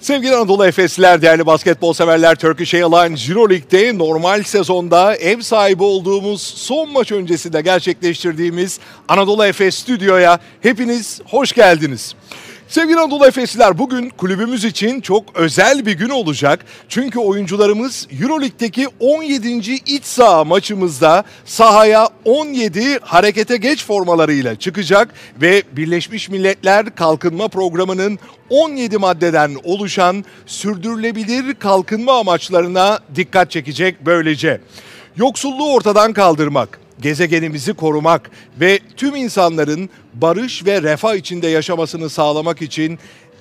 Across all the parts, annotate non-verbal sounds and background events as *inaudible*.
Sevgili Anadolu Efesliler, değerli basketbol severler, Turkish Airlines Euroleague'de normal sezonda ev sahibi olduğumuz son maç öncesinde gerçekleştirdiğimiz Anadolu Efes Stüdyo'ya hepiniz hoş geldiniz. Sevgili Anadolu Efesliler bugün kulübümüz için çok özel bir gün olacak. Çünkü oyuncularımız Euroleague'deki 17. iç saha maçımızda sahaya 17 harekete geç formalarıyla çıkacak ve Birleşmiş Milletler Kalkınma Programı'nın 17 maddeden oluşan sürdürülebilir kalkınma amaçlarına dikkat çekecek böylece. Yoksulluğu ortadan kaldırmak, gezegenimizi korumak ve tüm insanların barış ve refah içinde yaşamasını sağlamak için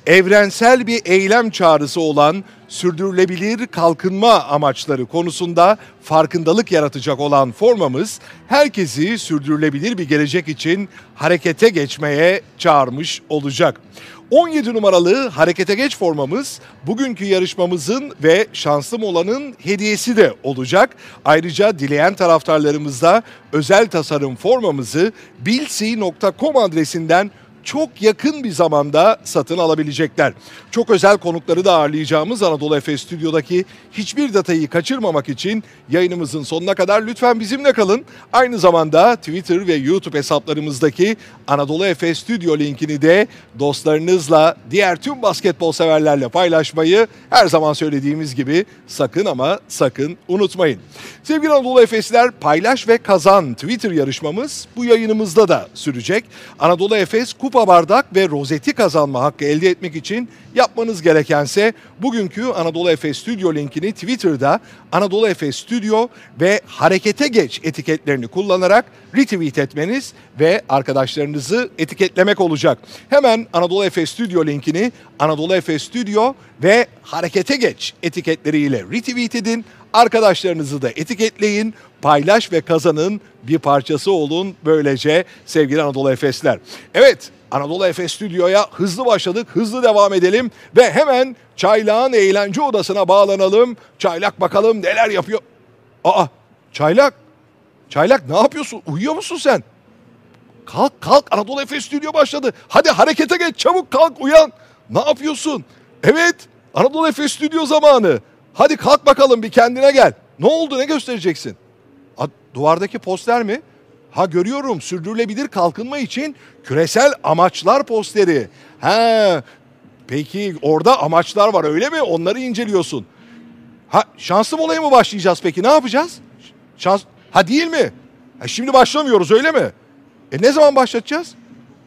evrensel bir eylem çağrısı olan sürdürülebilir kalkınma amaçları konusunda farkındalık yaratacak olan formamız herkesi sürdürülebilir bir gelecek için harekete geçmeye çağırmış olacak. 17 numaralı harekete geç formamız bugünkü yarışmamızın ve şanslı olanın hediyesi de olacak. Ayrıca dileyen taraftarlarımız da özel tasarım formamızı bilsi.com adresinden çok yakın bir zamanda satın alabilecekler. Çok özel konukları da ağırlayacağımız Anadolu Efes Stüdyo'daki hiçbir datayı kaçırmamak için yayınımızın sonuna kadar lütfen bizimle kalın. Aynı zamanda Twitter ve YouTube hesaplarımızdaki Anadolu Efes Stüdyo linkini de dostlarınızla, diğer tüm basketbol severlerle paylaşmayı her zaman söylediğimiz gibi sakın ama sakın unutmayın. Sevgili Anadolu Efesler paylaş ve kazan Twitter yarışmamız bu yayınımızda da sürecek. Anadolu Efes Kupa kupa bardak ve rozeti kazanma hakkı elde etmek için yapmanız gerekense bugünkü Anadolu Efes Stüdyo linkini Twitter'da Anadolu Efes Stüdyo ve Harekete Geç etiketlerini kullanarak retweet etmeniz ve arkadaşlarınızı etiketlemek olacak. Hemen Anadolu Efes Stüdyo linkini Anadolu Efes Stüdyo ve Harekete Geç etiketleriyle retweet edin. Arkadaşlarınızı da etiketleyin, paylaş ve kazanın bir parçası olun böylece sevgili Anadolu Efesler. Evet Anadolu Efes Stüdyo'ya hızlı başladık, hızlı devam edelim ve hemen Çaylak'ın eğlence odasına bağlanalım. Çaylak bakalım neler yapıyor. Aa Çaylak, Çaylak ne yapıyorsun? Uyuyor musun sen? Kalk kalk Anadolu Efes Stüdyo başladı. Hadi harekete geç çabuk kalk uyan. Ne yapıyorsun? Evet Anadolu Efes Stüdyo zamanı. Hadi kalk bakalım bir kendine gel. Ne oldu ne göstereceksin? A, duvardaki poster mi? Ha görüyorum sürdürülebilir kalkınma için küresel amaçlar posteri. Ha peki orada amaçlar var öyle mi? Onları inceliyorsun. Ha şanslı olaya mı başlayacağız peki? Ne yapacağız? Şans ha değil mi? Ha, şimdi başlamıyoruz öyle mi? E ne zaman başlatacağız?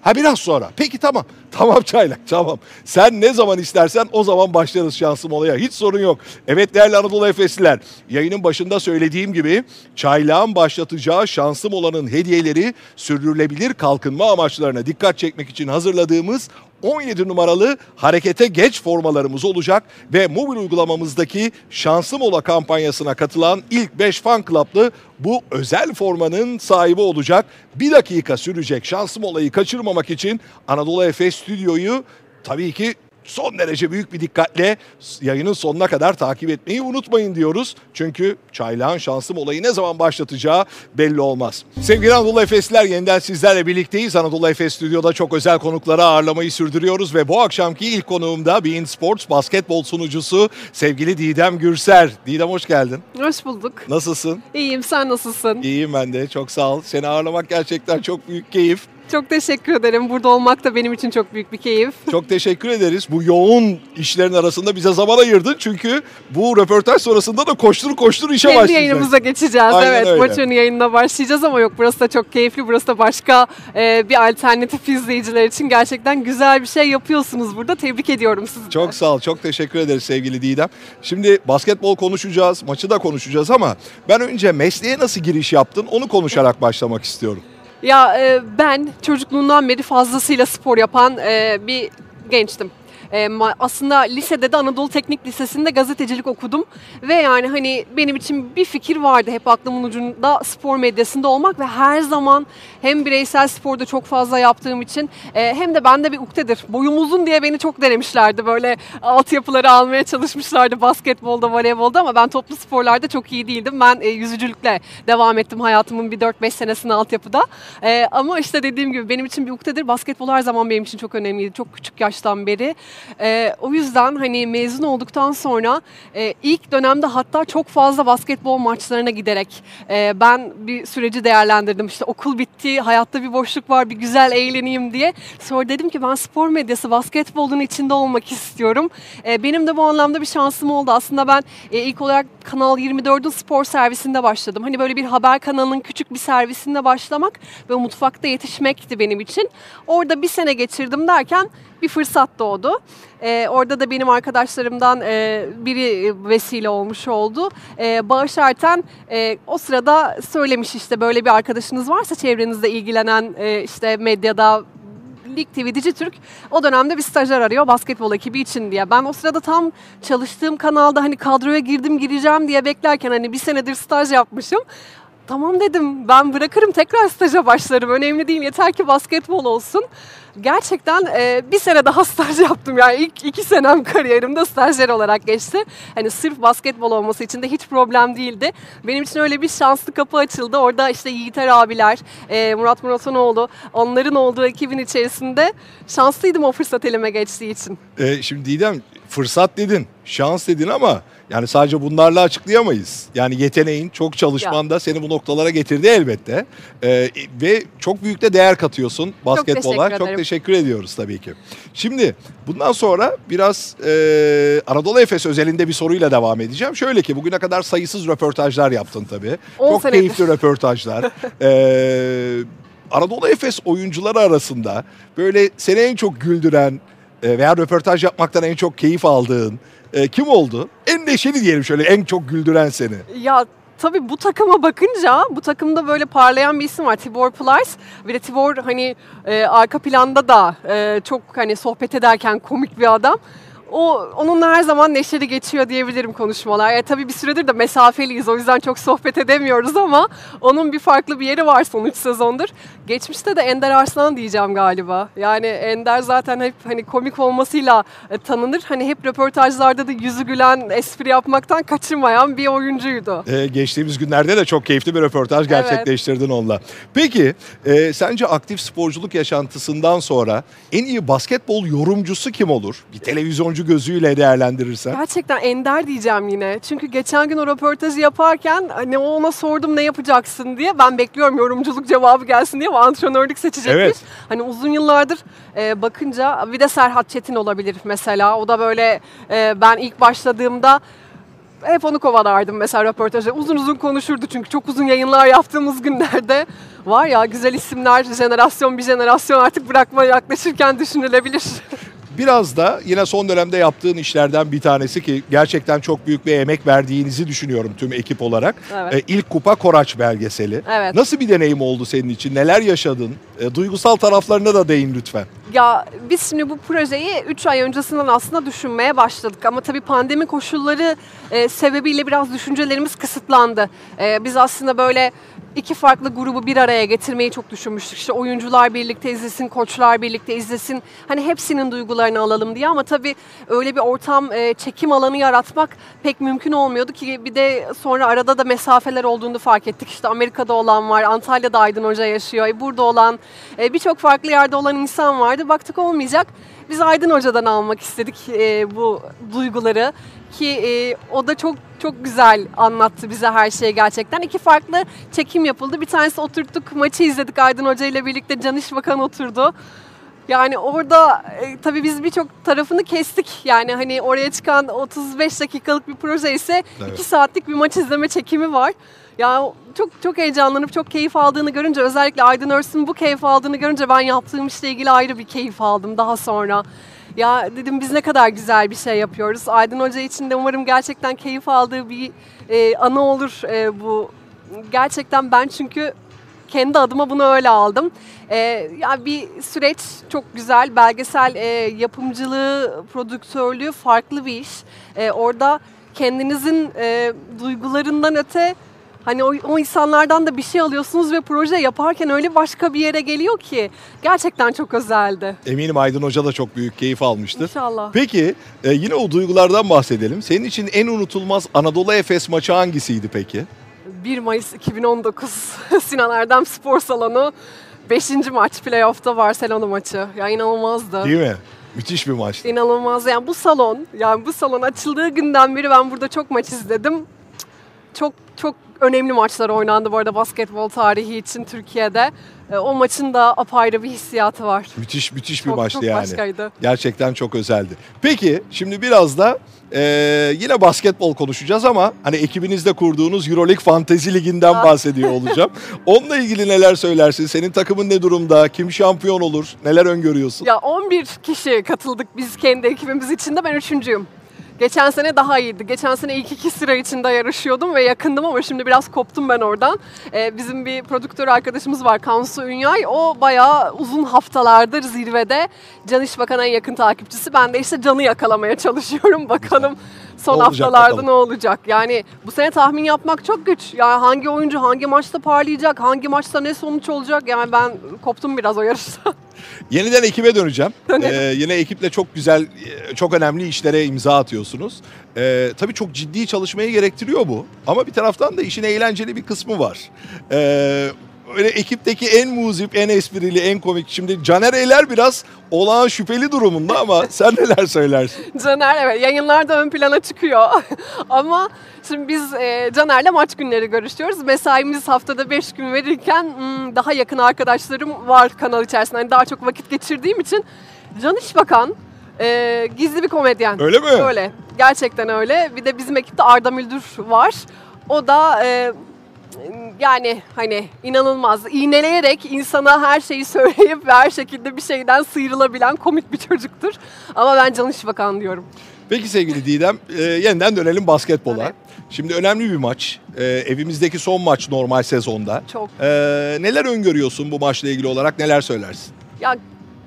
Ha biraz sonra. Peki tamam. *laughs* Tamam Çaylak tamam. Sen ne zaman istersen o zaman başlarız şansım olaya. Hiç sorun yok. Evet değerli Anadolu Efesliler. Yayının başında söylediğim gibi Çaylak'ın başlatacağı şansım olanın hediyeleri sürdürülebilir kalkınma amaçlarına dikkat çekmek için hazırladığımız 17 numaralı harekete geç formalarımız olacak ve mobil uygulamamızdaki Şanslı Mola kampanyasına katılan ilk 5 fan club'lı bu özel formanın sahibi olacak. Bir dakika sürecek Şanslı Mola'yı kaçırmamak için Anadolu Efes Stüdyo'yu tabii ki son derece büyük bir dikkatle yayının sonuna kadar takip etmeyi unutmayın diyoruz. Çünkü Çaylağın şansım olayı ne zaman başlatacağı belli olmaz. Sevgili Anadolu Efesliler yeniden sizlerle birlikteyiz. Anadolu Efes Stüdyo'da çok özel konukları ağırlamayı sürdürüyoruz ve bu akşamki ilk konuğumda Bein Sports basketbol sunucusu sevgili Didem Gürser. Didem hoş geldin. Hoş bulduk. Nasılsın? İyiyim sen nasılsın? İyiyim ben de çok sağ ol. Seni ağırlamak gerçekten çok büyük keyif. Çok teşekkür ederim. Burada olmak da benim için çok büyük bir keyif. Çok teşekkür ederiz. Bu yoğun işlerin arasında bize zaman ayırdın. Çünkü bu röportaj sonrasında da koştur koştur işe Kendi başlayacağız. yayınımıza geçeceğiz. Aynen evet öyle. maçın yayınına başlayacağız ama yok burası da çok keyifli. Burası da başka e, bir alternatif izleyiciler için gerçekten güzel bir şey yapıyorsunuz burada. Tebrik ediyorum sizi. Çok sağ ol. Çok teşekkür ederiz sevgili Didem. Şimdi basketbol konuşacağız, maçı da konuşacağız ama ben önce mesleğe nasıl giriş yaptın onu konuşarak başlamak istiyorum. Ya e, ben çocukluğumdan beri fazlasıyla spor yapan e, bir gençtim. E, ma- aslında lisede de Anadolu Teknik Lisesi'nde gazetecilik okudum ve yani hani benim için bir fikir vardı hep aklımın ucunda spor medyasında olmak ve her zaman hem bireysel sporda çok fazla yaptığım için e, hem de bende bir uktedir. Boyum uzun diye beni çok denemişlerdi böyle altyapıları almaya çalışmışlardı basketbolda, voleybolda ama ben toplu sporlarda çok iyi değildim. Ben e, yüzücülükle devam ettim hayatımın bir 4-5 senesini altyapıda. E, ama işte dediğim gibi benim için bir uktedir. Basketbol her zaman benim için çok önemliydi. Çok küçük yaştan beri. E, o yüzden hani mezun olduktan sonra e, ilk dönemde hatta çok fazla basketbol maçlarına giderek e, ben bir süreci değerlendirdim. İşte okul bitti, hayatta bir boşluk var, bir güzel eğleneyim diye. Sonra dedim ki ben spor medyası, basketbolun içinde olmak istiyorum. E, benim de bu anlamda bir şansım oldu. Aslında ben e, ilk olarak Kanal 24'ün spor servisinde başladım. Hani böyle bir haber kanalının küçük bir servisinde başlamak ve mutfakta yetişmekti benim için. Orada bir sene geçirdim derken bir fırsat doğdu. Ee, orada da benim arkadaşlarımdan e, biri vesile olmuş oldu. Ee, Bağış Erten e, o sırada söylemiş işte böyle bir arkadaşınız varsa çevrenizde ilgilenen e, işte medyada Lig TV Dijitürk o dönemde bir stajyer arıyor basketbol ekibi için diye. Ben o sırada tam çalıştığım kanalda hani kadroya girdim gireceğim diye beklerken hani bir senedir staj yapmışım. Tamam dedim ben bırakırım tekrar staja başlarım. Önemli değil yeter ki basketbol olsun. Gerçekten e, bir sene daha *laughs* staj yaptım. Yani ilk iki senem kariyerimde stajyer olarak geçti. Hani sırf basketbol olması için de hiç problem değildi. Benim için öyle bir şanslı kapı açıldı. Orada işte Yiğiter abiler, e, Murat Muratanoğlu onların olduğu ekibin içerisinde şanslıydım o fırsat elime geçtiği için. E, şimdi Didem fırsat dedin, şans dedin ama yani sadece bunlarla açıklayamayız. Yani yeteneğin, çok çalışman da seni bu noktalara getirdi elbette. Ee, ve çok büyük de değer katıyorsun basketbola. Çok teşekkür, çok teşekkür ediyoruz tabii ki. Şimdi bundan sonra biraz e, Anadolu Efes özelinde bir soruyla devam edeceğim. Şöyle ki bugüne kadar sayısız röportajlar yaptın tabii. Çok senedir. keyifli röportajlar. *laughs* ee, Anadolu Efes oyuncuları arasında böyle seni en çok güldüren e, veya röportaj yapmaktan en çok keyif aldığın e, kim oldu? En neşeli diyelim şöyle en çok güldüren seni. Ya tabii bu takıma bakınca bu takımda böyle parlayan bir isim var Tibor Plyce. Bir de Tibor hani e, arka planda da e, çok hani sohbet ederken komik bir adam o onunla her zaman neşeli geçiyor diyebilirim konuşmalar. E, tabii bir süredir de mesafeliyiz o yüzden çok sohbet edemiyoruz ama onun bir farklı bir yeri var son 3 sezondur. Geçmişte de Ender Arslan diyeceğim galiba. Yani Ender zaten hep hani komik olmasıyla e, tanınır. Hani hep röportajlarda da yüzü gülen, espri yapmaktan kaçınmayan bir oyuncuydu. Ee, geçtiğimiz günlerde de çok keyifli bir röportaj gerçekleştirdin evet. onunla. Peki e, sence aktif sporculuk yaşantısından sonra en iyi basketbol yorumcusu kim olur? Bir televizyoncu gözüyle değerlendirirsen? Gerçekten ender diyeceğim yine. Çünkü geçen gün o röportajı yaparken hani ona sordum ne yapacaksın diye. Ben bekliyorum yorumculuk cevabı gelsin diye antrenörlük seçecekmiş. Evet. Hani uzun yıllardır e, bakınca bir de Serhat Çetin olabilir mesela. O da böyle e, ben ilk başladığımda hep onu kovalardım mesela röportajda. Uzun uzun konuşurdu çünkü çok uzun yayınlar yaptığımız günlerde. Var ya güzel isimler jenerasyon bir jenerasyon artık bırakma yaklaşırken düşünülebilir. *laughs* Biraz da yine son dönemde yaptığın işlerden bir tanesi ki gerçekten çok büyük bir emek verdiğinizi düşünüyorum tüm ekip olarak. Evet. Ee, ilk Kupa Koraç belgeseli. Evet. Nasıl bir deneyim oldu senin için? Neler yaşadın? E, duygusal taraflarına da değin lütfen. Ya biz şimdi bu projeyi 3 ay öncesinden aslında düşünmeye başladık. Ama tabii pandemi koşulları e, sebebiyle biraz düşüncelerimiz kısıtlandı. E, biz aslında böyle iki farklı grubu bir araya getirmeyi çok düşünmüştük. İşte oyuncular birlikte izlesin, koçlar birlikte izlesin. Hani hepsinin duygularını alalım diye ama tabii öyle bir ortam, e, çekim alanı yaratmak pek mümkün olmuyordu ki bir de sonra arada da mesafeler olduğunu fark ettik. İşte Amerika'da olan var, Antalya'da Aydın Hoca yaşıyor, e, burada olan, e, birçok farklı yerde olan insan vardı. Baktık olmayacak. Biz Aydın Hoca'dan almak istedik bu duyguları ki e, o da çok çok güzel anlattı bize her şeyi gerçekten. İki farklı çekim yapıldı. Bir tanesi oturttuk maçı izledik Aydın Hoca ile birlikte Can İşbakan oturdu. Yani orada e, tabii biz birçok tarafını kestik. Yani hani oraya çıkan 35 dakikalık bir proje ise evet. 2 saatlik bir maç izleme çekimi var. Ya çok çok heyecanlanıp çok keyif aldığını görünce özellikle Aydın Örs'ün bu keyif aldığını görünce ben yaptığım işle ilgili ayrı bir keyif aldım daha sonra. Ya dedim biz ne kadar güzel bir şey yapıyoruz. Aydın Hoca için de umarım gerçekten keyif aldığı bir e, anı olur e, bu. Gerçekten ben çünkü kendi adıma bunu öyle aldım. E, ya bir süreç çok güzel. Belgesel e, yapımcılığı, prodüktörlüğü farklı bir iş. E, orada kendinizin e, duygularından öte Hani o, o insanlardan da bir şey alıyorsunuz ve proje yaparken öyle başka bir yere geliyor ki gerçekten çok özeldi. Eminim Aydın Hoca da çok büyük keyif almıştır. İnşallah. Peki e, yine o duygulardan bahsedelim. Senin için en unutulmaz Anadolu Efes maçı hangisiydi peki? 1 Mayıs 2019 *laughs* Sinan Erdem Spor Salonu 5. maç playoff'ta Barcelona maçı. Ya inanılmazdı. Değil mi? Müthiş bir maçtı. İnanılmaz yani bu salon yani bu salon açıldığı günden beri ben burada çok maç izledim. Çok çok önemli maçlar oynandı bu arada basketbol tarihi için Türkiye'de. E, o maçın da apayrı bir hissiyatı var. Müthiş müthiş bir Çok, maçtı çok yani. başkaydı. Gerçekten çok özeldi. Peki şimdi biraz da e, yine basketbol konuşacağız ama hani ekibinizde kurduğunuz Euroleague Fantezi Ligi'nden Ah. bahsediyor olacağım. *laughs* Onunla ilgili neler söylersin? Senin takımın ne durumda? Kim şampiyon olur? Neler öngörüyorsun? Ya 11 kişi katıldık biz kendi ekibimiz içinde. Ben üçüncüyüm. Geçen sene daha iyiydi. Geçen sene ilk iki sıra içinde yarışıyordum ve yakındım ama şimdi biraz koptum ben oradan. Ee, bizim bir prodüktör arkadaşımız var Kansu Ünyay. O bayağı uzun haftalardır zirvede. Can İşbakan'a yakın takipçisi. Ben de işte Can'ı yakalamaya çalışıyorum. Bakalım son Ne haftalarda bakalım. ne olacak? Yani bu sene tahmin yapmak çok güç. Yani hangi oyuncu hangi maçta parlayacak, hangi maçta ne sonuç olacak? Yani ben koptum biraz o yarışta. Yeniden ekibe döneceğim. *laughs* Ee, yine ekiple çok güzel, e, çok önemli işlere imza atıyorsunuz. Ee, tabii çok ciddi çalışmayı gerektiriyor bu. Ama bir taraftan da işin eğlenceli bir kısmı var. Ee, öyle ekipteki en muzip, en esprili, en komik. Şimdi Caner Eyler biraz olağan şüpheli durumunda ama *laughs* sen neler söylersin? Caner evet yayınlarda ön plana çıkıyor. *laughs* Ama şimdi biz e, Caner'le maç günleri görüşüyoruz. Mesaimiz haftada 5 gün verirken hmm, daha yakın arkadaşlarım var kanal içerisinde. Hani daha çok vakit geçirdiğim için Can İşbakan e, gizli bir komedyen. Öyle mi? Öyle. Gerçekten öyle. Bir de bizim ekipte Arda Müldür var. O da e, yani hani inanılmaz iğneleyerek insana her şeyi söyleyip ve her şekilde bir şeyden sıyrılabilen komik bir çocuktur. Ama ben Can İşbakan diyorum. Peki sevgili Didem, e, yeniden dönelim basketbola. Evet. Şimdi önemli bir maç. E, evimizdeki son maç normal sezonda. Çok. E, neler öngörüyorsun bu maçla ilgili olarak, neler söylersin? Ya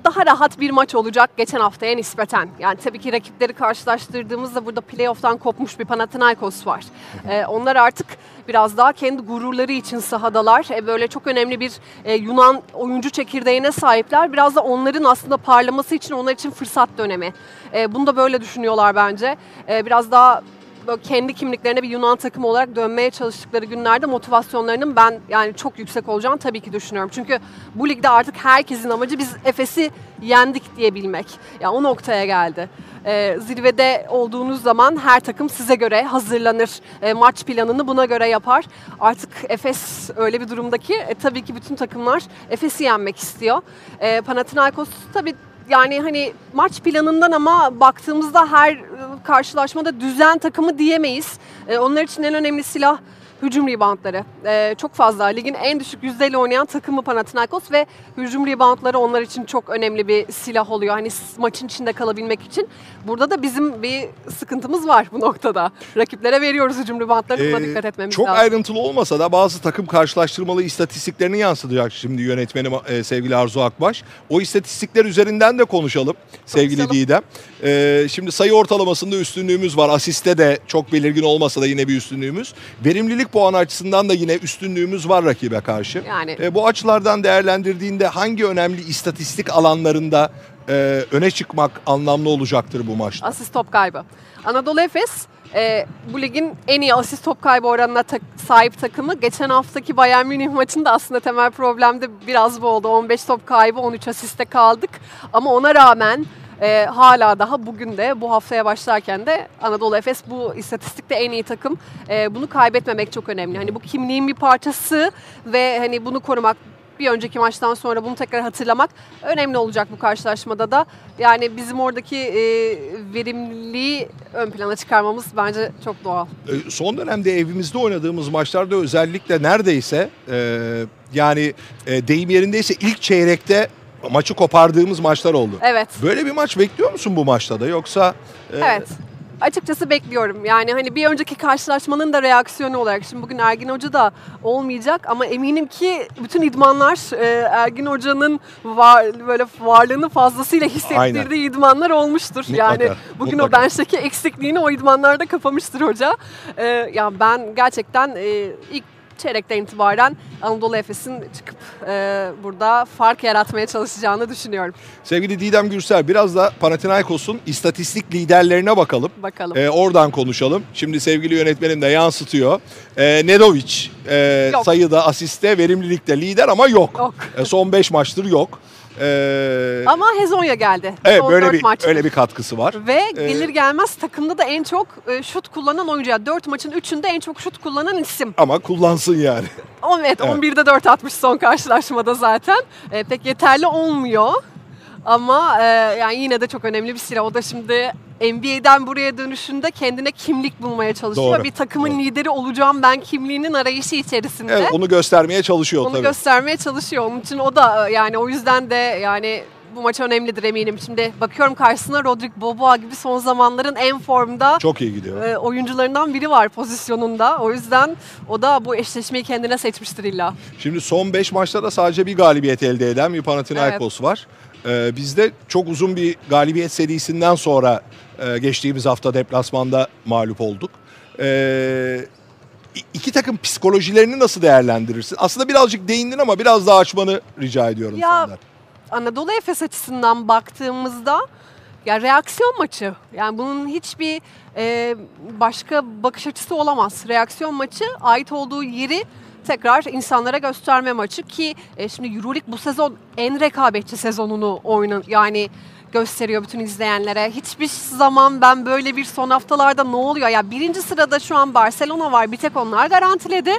daha rahat bir maç olacak geçen haftaya nispeten. Yani tabii ki rakipleri karşılaştırdığımızda burada playoff'tan kopmuş bir Panathinaikos var. Ee, onlar artık biraz daha kendi gururları için sahadalar. Ee, böyle çok önemli bir e, Yunan oyuncu çekirdeğine sahipler. Biraz da onların aslında parlaması için onlar için fırsat dönemi. Ee, bunu da böyle düşünüyorlar bence. Ee, biraz daha böyle kendi kimliklerine bir Yunan takımı olarak dönmeye çalıştıkları günlerde motivasyonlarının ben yani çok yüksek olacağını tabii ki düşünüyorum. Çünkü bu ligde artık herkesin amacı biz Efes'i yendik diyebilmek. Ya o noktaya geldi. Ee, zirvede olduğunuz zaman her takım size göre hazırlanır. Ee, maç planını buna göre yapar. Artık Efes öyle bir durumda ki e, tabii ki bütün takımlar Efes'i yenmek istiyor. Ee, Panathinaikos tabii yani hani maç planından ama baktığımızda her e, karşılaşmada düzen takımı diyemeyiz. E, onlar için en önemli silah hücum reboundları. E, çok fazla. Ligin en düşük yüzdeyle oynayan takımı Panathinaikos ve hücum reboundları onlar için çok önemli bir silah oluyor. Hani maçın içinde kalabilmek için. Burada da bizim bir sıkıntımız var bu noktada. Rakiplere veriyoruz hücum reboundlarını. Buna Ee, dikkat etmemiz Çok lazım. ayrıntılı olmasa da bazı takım karşılaştırmalı istatistiklerini yansıtacak şimdi yönetmenim e, sevgili Arzu Akbaş. O istatistikler üzerinden de konuşalım sevgili Konuşalım. Didem. Ee, şimdi sayı ortalamasında üstünlüğümüz var. Asiste de çok belirgin olmasa da yine bir üstünlüğümüz. Verimlilik puanı açısından da yine üstünlüğümüz var rakibe karşı. Yani E, bu açılardan değerlendirdiğinde hangi önemli istatistik alanlarında e, öne çıkmak anlamlı olacaktır bu maçta? Asist top kaybı. Anadolu Efes e, bu ligin en iyi asist top kaybı oranına tak- sahip takımı. Geçen haftaki Bayern Münih maçında aslında temel problem de biraz bu oldu. 15 top kaybı 13 asiste kaldık. Ama ona rağmen e, hala daha bugün de bu haftaya başlarken de Anadolu Efes bu istatistikte en iyi takım. E, bunu kaybetmemek çok önemli. Hani bu kimliğin bir parçası ve hani bunu korumak bir önceki maçtan sonra bunu tekrar hatırlamak önemli olacak bu karşılaşmada da. Yani bizim oradaki e, verimliliği ön plana çıkarmamız bence çok doğal. E, son dönemde evimizde oynadığımız maçlarda özellikle neredeyse e, yani e, deyim yerindeyse ilk çeyrekte maçı kopardığımız maçlar oldu. Evet. Böyle bir maç bekliyor musun bu maçta da yoksa? e, Evet. Açıkçası bekliyorum. Yani hani bir önceki karşılaşmanın da reaksiyonu olarak. Şimdi bugün Ergin Hoca da olmayacak ama eminim ki bütün idmanlar e, Ergin Hoca'nın var, böyle varlığını fazlasıyla hissettirdiği Aynen. idmanlar olmuştur. Mutlaka, yani bugün mutlaka. o bench'teki eksikliğini o idmanlarda kapamıştır hoca. E, yani ben gerçekten e, ilk çeyrekten itibaren Anadolu Efes'in çıkıp e, burada fark yaratmaya çalışacağını düşünüyorum. Sevgili Didem Gürsel biraz da Panathinaikos'un istatistik liderlerine bakalım. Bakalım. E, oradan konuşalım. Şimdi sevgili yönetmenim de yansıtıyor. E, Nedovic e, Yok. sayıda, asiste, verimlilikte lider ama yok. Yok. E, son 5 maçtır yok. Ee, Ama Hezonya geldi. evet Son böyle bir maçtır. öyle bir katkısı var. Ve Ee, gelir gelmez takımda da en çok e, şut kullanan oyuncu. Yani 4 maçın 3'ünde en çok şut kullanan isim. Ama kullansın yani. *laughs* O, evet, Evet. 11'de 4 atmış son karşılaşmada zaten. E, pek yeterli olmuyor. Ama e, yani yine de çok önemli bir silah. O da şimdi NBA'den buraya dönüşünde kendine kimlik bulmaya çalışıyor. Doğru, Bir takımın doğru. lideri olacağım ben kimliğinin arayışı içerisinde. Evet, onu göstermeye çalışıyor Onu tabii. göstermeye çalışıyor. Onun için o da e, yani o yüzden de yani bu maç önemlidir eminim. Şimdi bakıyorum karşısına Rodrik Boboa gibi son zamanların en formda Çok iyi gidiyor. e, oyuncularından biri var pozisyonunda. O yüzden o da bu eşleşmeyi kendine seçmiştir illa. Şimdi son 5 maçta da sadece bir galibiyet elde eden bir Panathinaikos var. Ee, bizde çok uzun bir galibiyet serisinden sonra e, geçtiğimiz hafta deplasmanda mağlup olduk. Ee, iki takım psikolojilerini nasıl değerlendirirsin? Aslında birazcık değindin ama biraz daha açmanı rica ediyorum Ya, senden. Anadolu Efes açısından baktığımızda ya reaksiyon maçı. Yani bunun hiçbir e, başka bakış açısı olamaz. Reaksiyon maçı ait olduğu yeri tekrar insanlara gösterme maçı ki e, şimdi EuroLeague bu sezon en rekabetçi sezonunu oynan yani gösteriyor bütün izleyenlere. Hiçbir zaman ben böyle bir son haftalarda ne oluyor? Ya birinci sırada şu an Barcelona var. Bir tek onlar garantiledi.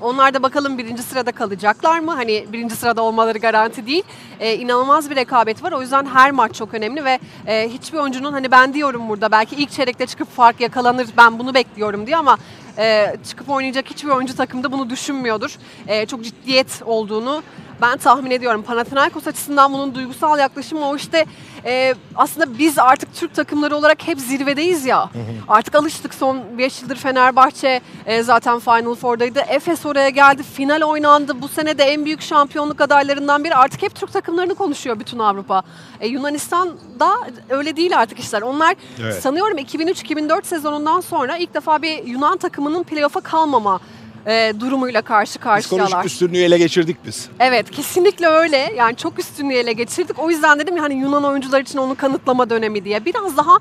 Onlar da bakalım birinci sırada kalacaklar mı? Hani birinci sırada olmaları garanti değil. Ee, inanılmaz bir rekabet var. O yüzden her maç çok önemli ve e, hiçbir oyuncunun hani ben diyorum burada belki ilk çeyrekte çıkıp fark yakalanır ben bunu bekliyorum diye ama e, çıkıp oynayacak hiçbir oyuncu takımda bunu düşünmüyordur. E, çok ciddiyet olduğunu ben tahmin ediyorum. Panathinaikos açısından bunun duygusal yaklaşımı o işte e, aslında biz artık Türk takımları olarak hep zirvedeyiz ya. Artık alıştık son 5 yıldır Fenerbahçe e, zaten Final Four'daydı. Efes oraya geldi. Final oynandı. Bu sene de en büyük şampiyonluk adaylarından biri. Artık hep Türk takımlarını konuşuyor bütün Avrupa. E, Yunanistan'da öyle değil artık işler. Onlar Evet. sanıyorum 2003-2004 sezonundan sonra ilk defa bir Yunan takımının playoff'a kalmama e, durumuyla karşı karşıyalar. Psikolojik üstünlüğü ele geçirdik biz. Evet kesinlikle öyle. Yani çok üstünlüğü ele geçirdik. O yüzden dedim ya hani Yunan oyuncular için onu kanıtlama dönemi diye. Biraz daha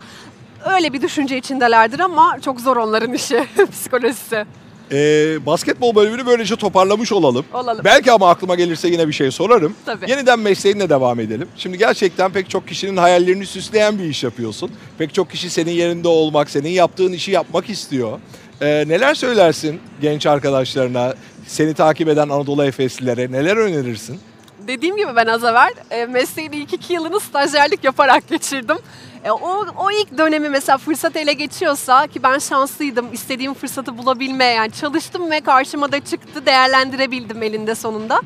öyle bir düşünce içindelerdir ama çok zor onların işi, *laughs* psikolojisi. Ee, basketbol bölümünü böylece toparlamış olalım. Olalım. Belki ama aklıma gelirse yine bir şey sorarım. Tabii. Yeniden mesleğinle devam edelim. Şimdi gerçekten pek çok kişinin hayallerini süsleyen bir iş yapıyorsun. Pek çok kişi senin yerinde olmak, senin yaptığın işi yapmak istiyor. Ee, neler söylersin genç arkadaşlarına, seni takip eden Anadolu Efeslilere neler önerirsin? Dediğim gibi ben az evvel mesleğin ilk iki yılını stajyerlik yaparak geçirdim. E, o, o ilk dönemi mesela fırsat ele geçiyorsa ki ben şanslıydım istediğim fırsatı bulabilme yani çalıştım ve karşıma da çıktı değerlendirebildim elinde sonunda.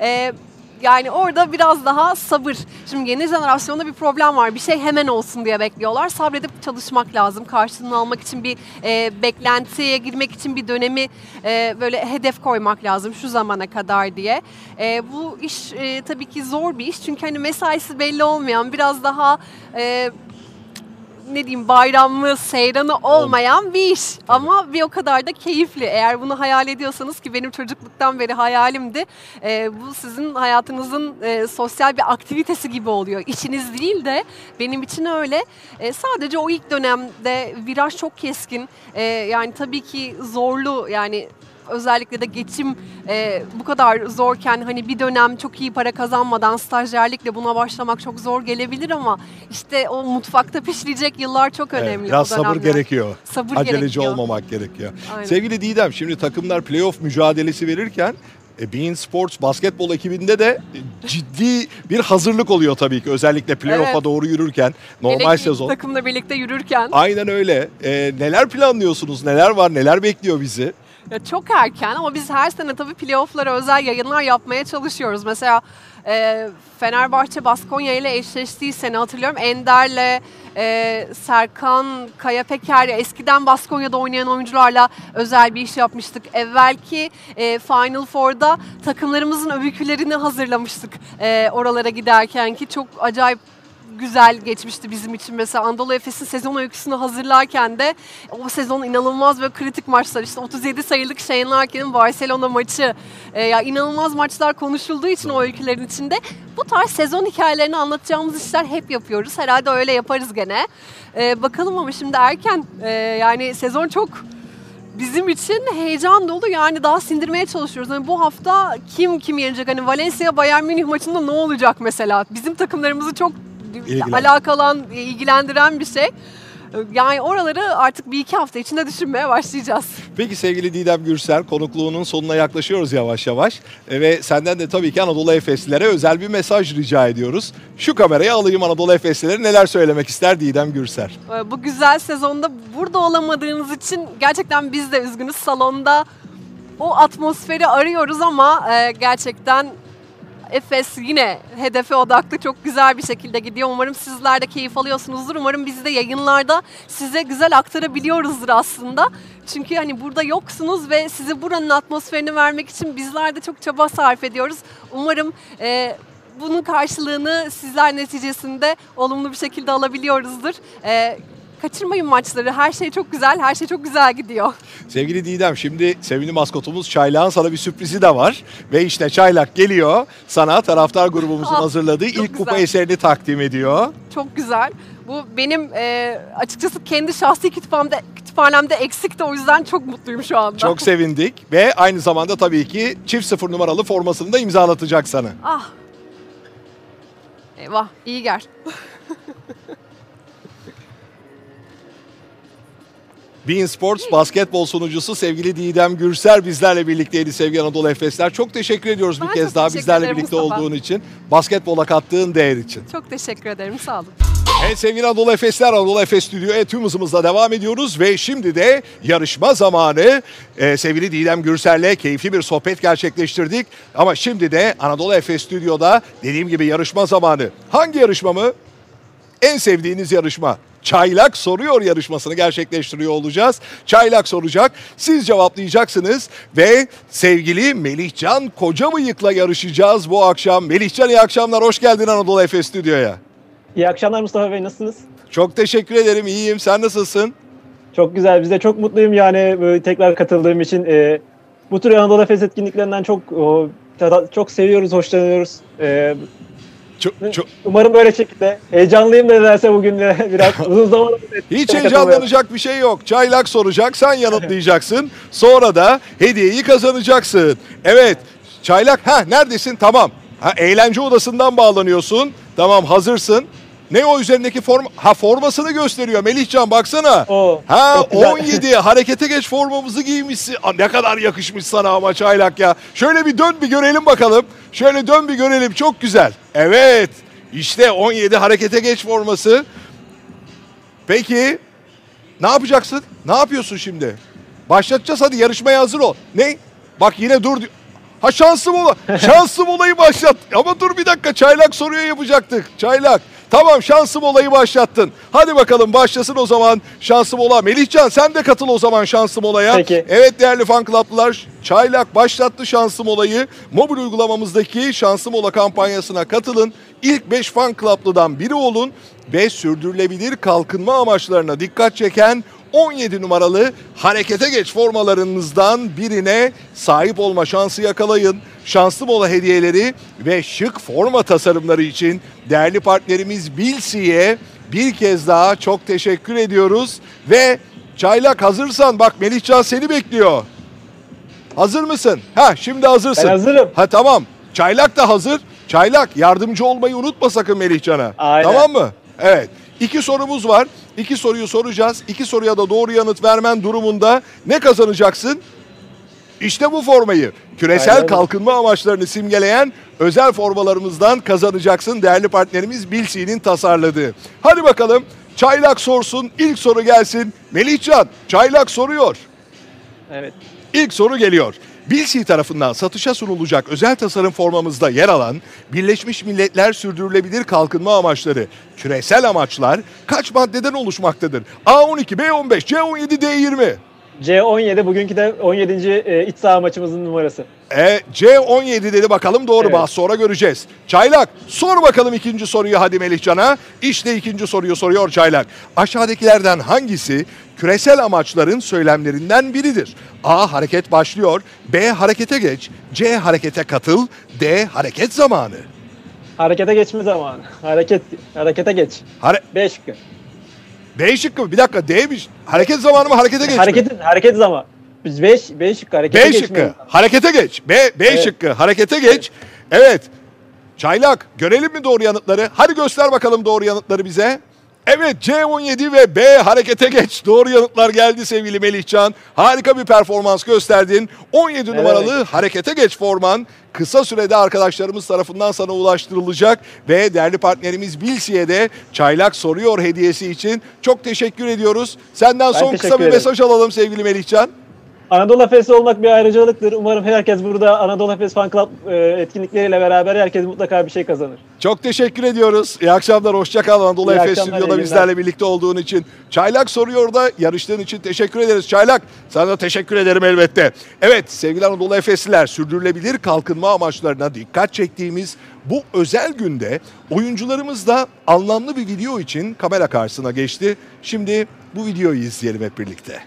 E, yani orada biraz daha sabır. Şimdi yeni jenerasyonda bir problem var. Bir şey hemen olsun diye bekliyorlar. Sabredip çalışmak lazım. Karşılığını almak için bir e, beklentiye girmek için bir dönemi e, böyle hedef koymak lazım şu zamana kadar diye. E, bu iş e, tabii ki zor bir iş. Çünkü hani mesaisi belli olmayan biraz daha e, ne diyeyim bayramlı, seyranı olmayan bir iş. Ama bir o kadar da keyifli. Eğer bunu hayal ediyorsanız ki benim çocukluktan beri hayalimdi. e, bu sizin hayatınızın e, sosyal bir aktivitesi gibi oluyor. İşiniz değil de benim için öyle. E, sadece o ilk dönemde viraj çok keskin. E, yani tabii ki zorlu yani özellikle de geçim e, bu kadar zorken hani bir dönem çok iyi para kazanmadan stajyerlikle buna başlamak çok zor gelebilir ama işte o mutfakta *laughs* pişirecek yıllar çok Evet, önemli. biraz o sabır gerekiyor. *laughs* Sabır Aceleci gerekiyor. olmamak gerekiyor. Aynen. Sevgili Didem şimdi takımlar playoff mücadelesi verirken e, Bein Sports basketbol ekibinde de e, ciddi bir hazırlık oluyor tabii ki. Özellikle playoff'a Evet. doğru yürürken Hele normal ki sezon. Takımla birlikte yürürken Aynen öyle. E, neler planlıyorsunuz? Neler var? Neler bekliyor bizi? Ya çok erken ama biz her sene tabii playoff'lara özel yayınlar yapmaya çalışıyoruz. Mesela e, Fenerbahçe Baskonya ile eşleştiği sene hatırlıyorum. Ender'le e, Serkan Kaya Peker eskiden Baskonya'da oynayan oyuncularla özel bir iş yapmıştık. Evvelki e, Final Four'da takımlarımızın öykülerini hazırlamıştık e, oralara giderken ki çok acayip güzel geçmişti bizim için. Mesela Anadolu Efes'in sezon öyküsünü hazırlarken de o sezon inanılmaz böyle kritik maçlar. işte 37 sayılık Shane Larkin'in Barcelona maçı. Ee, ya inanılmaz maçlar konuşulduğu için o öykülerin içinde bu tarz sezon hikayelerini anlatacağımız işler hep yapıyoruz. Herhalde öyle yaparız gene. Ee, bakalım ama şimdi erken. Ee, yani sezon çok bizim için heyecan dolu yani daha sindirmeye çalışıyoruz. Yani bu hafta kim kim yenecek? Hani Valencia Bayern Münih maçında ne olacak mesela? Bizim takımlarımızı çok alakalan, ilgilendiren bir şey. Yani oraları artık bir iki hafta içinde düşünmeye başlayacağız. Peki sevgili Didem Gürsel konukluğunun sonuna yaklaşıyoruz yavaş yavaş. E, ve senden de tabii ki Anadolu Efeslilere özel bir mesaj rica ediyoruz. Şu kamerayı alayım Anadolu Efeslileri neler söylemek ister Didem Gürsel? E, bu güzel sezonda burada olamadığınız için gerçekten biz de üzgünüz. Salonda o atmosferi arıyoruz ama e, gerçekten Efes yine hedefe odaklı çok güzel bir şekilde gidiyor. Umarım sizler de keyif alıyorsunuzdur. Umarım biz de yayınlarda size güzel aktarabiliyoruzdur aslında. Çünkü hani burada yoksunuz ve size buranın atmosferini vermek için bizler de çok çaba sarf ediyoruz. Umarım e, bunun karşılığını sizler neticesinde olumlu bir şekilde alabiliyoruzdur. E, Kaçırmayın maçları. Her şey çok güzel. Her şey çok güzel gidiyor. Sevgili Didem şimdi sevgili maskotumuz Çaylak'ın sana bir sürprizi de var. Ve işte Çaylak geliyor. Sana taraftar grubumuzun *laughs* ah, hazırladığı ilk güzel. kupa eserini takdim ediyor. Çok güzel. Bu benim e, açıkçası kendi şahsi kütüphanemde, kütüphanemde eksik de o yüzden çok mutluyum şu anda. Çok sevindik ve aynı zamanda tabii ki çift sıfır numaralı formasını da imzalatacak sana. Ah. Eyvah iyi gel. *laughs* Bein Sports basketbol sunucusu sevgili Didem Gürser bizlerle birlikteydi sevgili Anadolu Efesler. Çok teşekkür ediyoruz ben bir kez daha bizlerle birlikte Mustafa. olduğun için. Basketbola kattığın değer için. Çok teşekkür ederim sağ olun. Evet sevgili Anadolu Efesler, Anadolu Efes Stüdyo'ya tüm hızımızla devam ediyoruz ve şimdi de yarışma zamanı. Ee, sevgili Didem Gürsel'le keyifli bir sohbet gerçekleştirdik. Ama şimdi de Anadolu Efes Stüdyo'da dediğim gibi yarışma zamanı. Hangi yarışma mı? En sevdiğiniz yarışma. Çaylak soruyor yarışmasını gerçekleştiriyor olacağız. Çaylak soracak, siz cevaplayacaksınız ve sevgili Melihcan Kocamıyık'la yarışacağız bu akşam. Melihcan iyi akşamlar, hoş geldin Anadolu Efes Stüdyo'ya. İyi akşamlar Mustafa Bey, nasılsınız? Çok teşekkür ederim, iyiyim. Sen nasılsın? Çok güzel, biz de çok mutluyum yani böyle tekrar katıldığım için. E, bu tür Anadolu Efes etkinliklerinden çok o, çok seviyoruz, hoşlanıyoruz. E, çok, çok... Umarım böyle şekilde. Heyecanlıyım da nedense bugün *laughs* biraz *laughs* uzun zaman. Hiç heyecanlanacak bir şey yok. Çaylak soracak, sen yanıtlayacaksın. Sonra da hediyeyi kazanacaksın. Evet, çaylak, ha neredesin? Tamam. Ha, eğlence odasından bağlanıyorsun. Tamam, hazırsın. Ne o üzerindeki form? Ha formasını gösteriyor Melihcan baksana. O, ha 17 harekete geç formamızı giymişsin. Aa, ne kadar yakışmış sana ama çaylak ya. Şöyle bir dön bir görelim bakalım. Şöyle dön bir görelim çok güzel. Evet işte 17 harekete geç forması. Peki ne yapacaksın? Ne yapıyorsun şimdi? Başlatacağız hadi yarışmaya hazır ol. Ne? Bak yine dur. Ha şansım ola. *laughs* Şansım olayı başlat. Ama dur bir dakika çaylak soruyor yapacaktık. Çaylak. Tamam şansım olayı başlattın. Hadi bakalım başlasın o zaman şansım ola. Melihcan sen de katıl o zaman şansım olaya. Peki. Evet değerli fan club'lılar Çaylak başlattı şansım olayı. Mobil uygulamamızdaki şansım ola kampanyasına katılın. İlk 5 fan club'lıdan biri olun ve sürdürülebilir kalkınma amaçlarına dikkat çeken 17 numaralı harekete geç formalarınızdan birine sahip olma şansı yakalayın. Şanslı mola hediyeleri ve şık forma tasarımları için değerli partnerimiz Bilsi'ye bir kez daha çok teşekkür ediyoruz. Ve Çaylak hazırsan bak Melihcan seni bekliyor. Hazır mısın? Ha şimdi hazırsın. Ben hazırım. Ha tamam. Çaylak da hazır. Çaylak yardımcı olmayı unutma sakın Melihcan'a. Aynen. Tamam mı? Evet. İki sorumuz var. İki soruyu soracağız. İki soruya da doğru yanıt vermen durumunda ne kazanacaksın? İşte bu formayı küresel Aynen. kalkınma amaçlarını simgeleyen özel formalarımızdan kazanacaksın değerli partnerimiz Bilsi'nin tasarladığı. Hadi bakalım Çaylak sorsun ilk soru gelsin. Melihcan Çaylak soruyor. Evet. İlk soru geliyor. Bilsi tarafından satışa sunulacak özel tasarım formamızda yer alan Birleşmiş Milletler Sürdürülebilir Kalkınma Amaçları küresel amaçlar kaç maddeden oluşmaktadır? A12, B15, C17, D20. C17 bugünkü de 17. E, iç saha maçımızın numarası. E, C17 dedi bakalım doğru evet. bas sonra göreceğiz. Çaylak sor bakalım ikinci soruyu hadi Melihcan'a. İşte ikinci soruyu soruyor Çaylak. Aşağıdakilerden hangisi küresel amaçların söylemlerinden biridir? A. Hareket başlıyor. B. Harekete geç. C. Harekete katıl. D. Hareket zamanı. Harekete geçme zamanı. Hareket, harekete geç. Hare B şıkkı. B şıkkı mı? Bir dakika D'miş. Hareket zamanı mı harekete geç hareket? Hareket zamanı. B, B şıkkı harekete B şıkkı. Harekete geç. B, B evet. şıkkı. Harekete geç. Evet. Çaylak görelim mi doğru yanıtları? Hadi göster bakalım doğru yanıtları bize. Evet C17 ve B harekete geç. Doğru yanıtlar geldi sevgili Melihcan. Harika bir performans gösterdin. 17 evet. numaralı harekete geç forman kısa sürede arkadaşlarımız tarafından sana ulaştırılacak ve değerli partnerimiz Bilsi'ye de çaylak soruyor hediyesi için çok teşekkür ediyoruz. Senden ben son kısa bir ederim. mesaj alalım sevgili Melihcan. Anadolu Efes olmak bir ayrıcalıktır. Umarım herkes burada Anadolu Efes Fan Club e, etkinlikleriyle beraber herkes mutlaka bir şey kazanır. Çok teşekkür ediyoruz. İyi akşamlar, hoşça kal Anadolu İyi Efes stüdyoda bizlerle birlikte olduğun için. Çaylak soruyor da yarıştığın için teşekkür ederiz. Çaylak sana da teşekkür ederim elbette. Evet sevgili Anadolu Efesliler sürdürülebilir kalkınma amaçlarına dikkat çektiğimiz bu özel günde oyuncularımız da anlamlı bir video için kamera karşısına geçti. Şimdi bu videoyu izleyelim hep birlikte.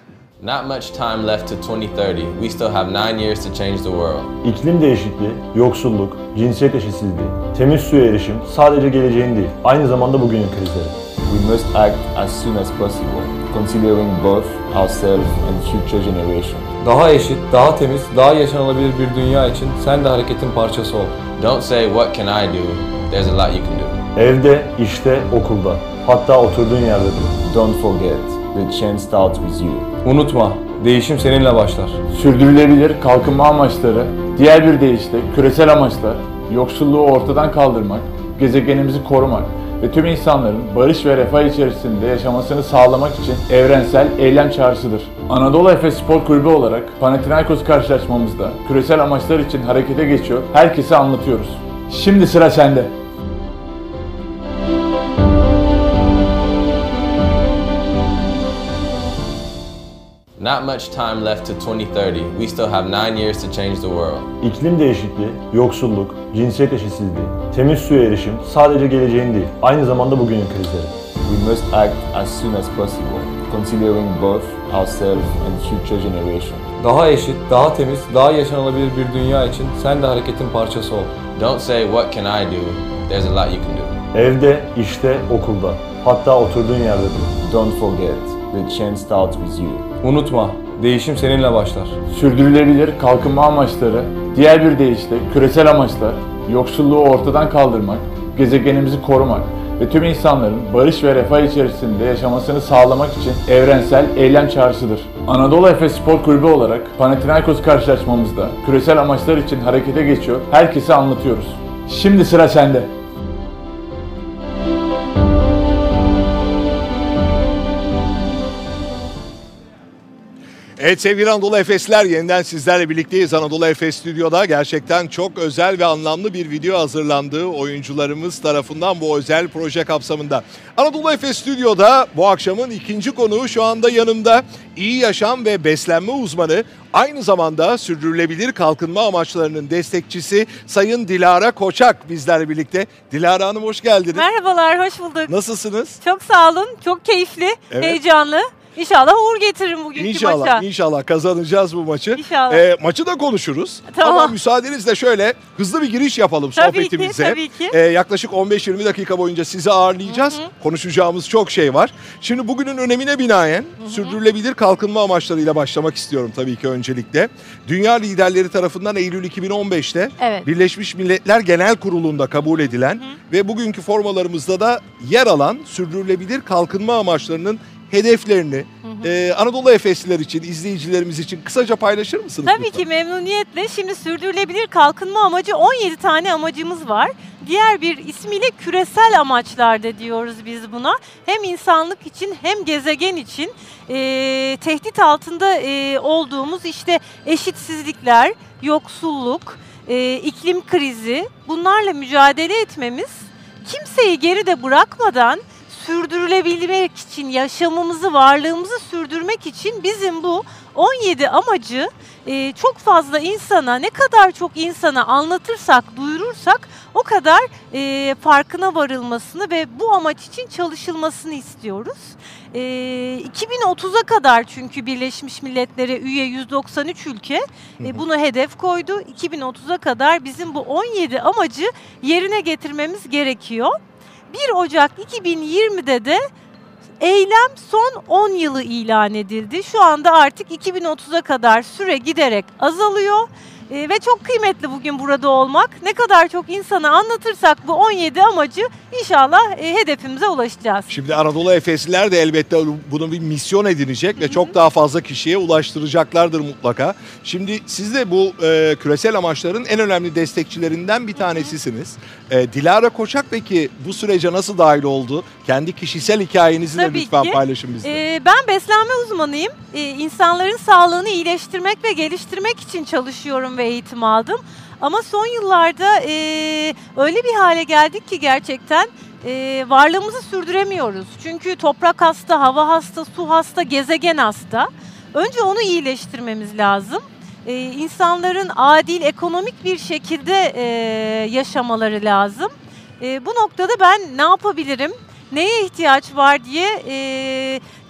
Not much time left to 2030. We still have nine years to change the world. İklim değişikliği, yoksulluk, cinsiyet eşitsizliği, temiz suya erişim sadece geleceğin değil, aynı zamanda bugünün krizleri. We must act as soon as possible, considering both ourselves and future generations. Daha eşit, daha temiz, daha yaşanılabilir bir dünya için sen de hareketin parçası ol. Don't say what can I do? There's a lot you can do. Evde, işte, okulda, hatta oturduğun yerde dur. Don't forget The change starts with you. Unutma, değişim seninle başlar. Sürdürülebilir kalkınma amaçları, diğer bir deyişle küresel amaçlar, yoksulluğu ortadan kaldırmak, gezegenimizi korumak ve tüm insanların barış ve refah içerisinde yaşamasını sağlamak için evrensel eylem çağrısıdır. Anadolu Efes Spor Kulübü olarak Panathinaikos karşılaşmamızda küresel amaçlar için harekete geçiyor, herkese anlatıyoruz. Şimdi sıra sende. Not much time left to 2030. We still have nine years to change the world. İklim değişikliği, yoksulluk, cinsiyet eşitsizliği, temiz suya erişim sadece geleceğin değil, aynı zamanda bugünün krizleri. We must act as soon as possible, considering both ourselves and future generations. Daha eşit, daha temiz, daha yaşanılabilir bir dünya için sen de hareketin parçası ol. Don't say what can I do? There's a lot you can do. Evde, işte, okulda, hatta oturduğun yerde dur. Don't forget The change starts with you. Unutma, değişim seninle başlar. Sürdürülebilir kalkınma amaçları, diğer bir deyişle küresel amaçlar, yoksulluğu ortadan kaldırmak, gezegenimizi korumak ve tüm insanların barış ve refah içerisinde yaşamasını sağlamak için evrensel eylem çağrısıdır. Anadolu Efes Spor Kulübü olarak Panathinaikos karşılaşmamızda küresel amaçlar için harekete geçiyor, herkese anlatıyoruz. Şimdi sıra sende. Evet sevgili Anadolu Efesler yeniden sizlerle birlikteyiz Anadolu Efes Stüdyo'da. Gerçekten çok özel ve anlamlı bir video hazırlandı oyuncularımız tarafından bu özel proje kapsamında. Anadolu Efes Stüdyo'da bu akşamın ikinci konuğu şu anda yanımda. iyi yaşam ve beslenme uzmanı, aynı zamanda sürdürülebilir kalkınma amaçlarının destekçisi Sayın Dilara Koçak bizlerle birlikte. Dilara Hanım hoş geldiniz. Merhabalar, hoş bulduk. Nasılsınız? Çok sağ olun, çok keyifli, evet. heyecanlı. İnşallah uğur getiririm bugünkü inşallah, maça. İnşallah kazanacağız bu maçı. İnşallah. Ee, maçı da konuşuruz. Tamam. Ama müsaadenizle şöyle hızlı bir giriş yapalım tabii sohbetimize. Ki, tabii ki. Ee, yaklaşık 15-20 dakika boyunca sizi ağırlayacağız. Hı hı. Konuşacağımız çok şey var. Şimdi bugünün önemine binaen hı hı. sürdürülebilir kalkınma amaçlarıyla başlamak istiyorum tabii ki öncelikle. Dünya liderleri tarafından Eylül 2015'te evet. Birleşmiş Milletler Genel Kurulu'nda kabul edilen hı hı. ve bugünkü formalarımızda da yer alan sürdürülebilir kalkınma amaçlarının hedeflerini hı hı. E, Anadolu Efesliler için, izleyicilerimiz için kısaca paylaşır mısınız? Tabii lütfen? ki memnuniyetle. Şimdi sürdürülebilir kalkınma amacı 17 tane amacımız var. Diğer bir ismiyle küresel amaçlar da diyoruz biz buna. Hem insanlık için hem gezegen için e, tehdit altında e, olduğumuz işte eşitsizlikler, yoksulluk, e, iklim krizi bunlarla mücadele etmemiz kimseyi geride bırakmadan sürdürülebilmek için, yaşamımızı, varlığımızı sürdürmek için bizim bu 17 amacı e, çok fazla insana, ne kadar çok insana anlatırsak, duyurursak o kadar e, farkına varılmasını ve bu amaç için çalışılmasını istiyoruz. E, 2030'a kadar çünkü Birleşmiş Milletler'e üye 193 ülke e, bunu hedef koydu. 2030'a kadar bizim bu 17 amacı yerine getirmemiz gerekiyor. 1 Ocak 2020'de de eylem son 10 yılı ilan edildi. Şu anda artık 2030'a kadar süre giderek azalıyor. E, ve çok kıymetli bugün burada olmak. Ne kadar çok insana anlatırsak bu 17 amacı inşallah e, hedefimize ulaşacağız. Şimdi Anadolu Efesliler de elbette bunu bir misyon edinecek ve çok daha fazla kişiye ulaştıracaklardır mutlaka. Şimdi siz de bu e, küresel amaçların en önemli destekçilerinden bir tanesisiniz. E, Dilara Koçak peki bu sürece nasıl dahil oldu? Kendi kişisel hikayenizi Tabii de lütfen ki. paylaşın bizle. Ee, ben beslenme uzmanıyım. Ee, insanların sağlığını iyileştirmek ve geliştirmek için çalışıyorum ve eğitim aldım. Ama son yıllarda e, öyle bir hale geldik ki gerçekten e, varlığımızı sürdüremiyoruz. Çünkü toprak hasta, hava hasta, su hasta, gezegen hasta. Önce onu iyileştirmemiz lazım. Ee, insanların adil, ekonomik bir şekilde e, yaşamaları lazım. E, bu noktada ben ne yapabilirim? neye ihtiyaç var diye e,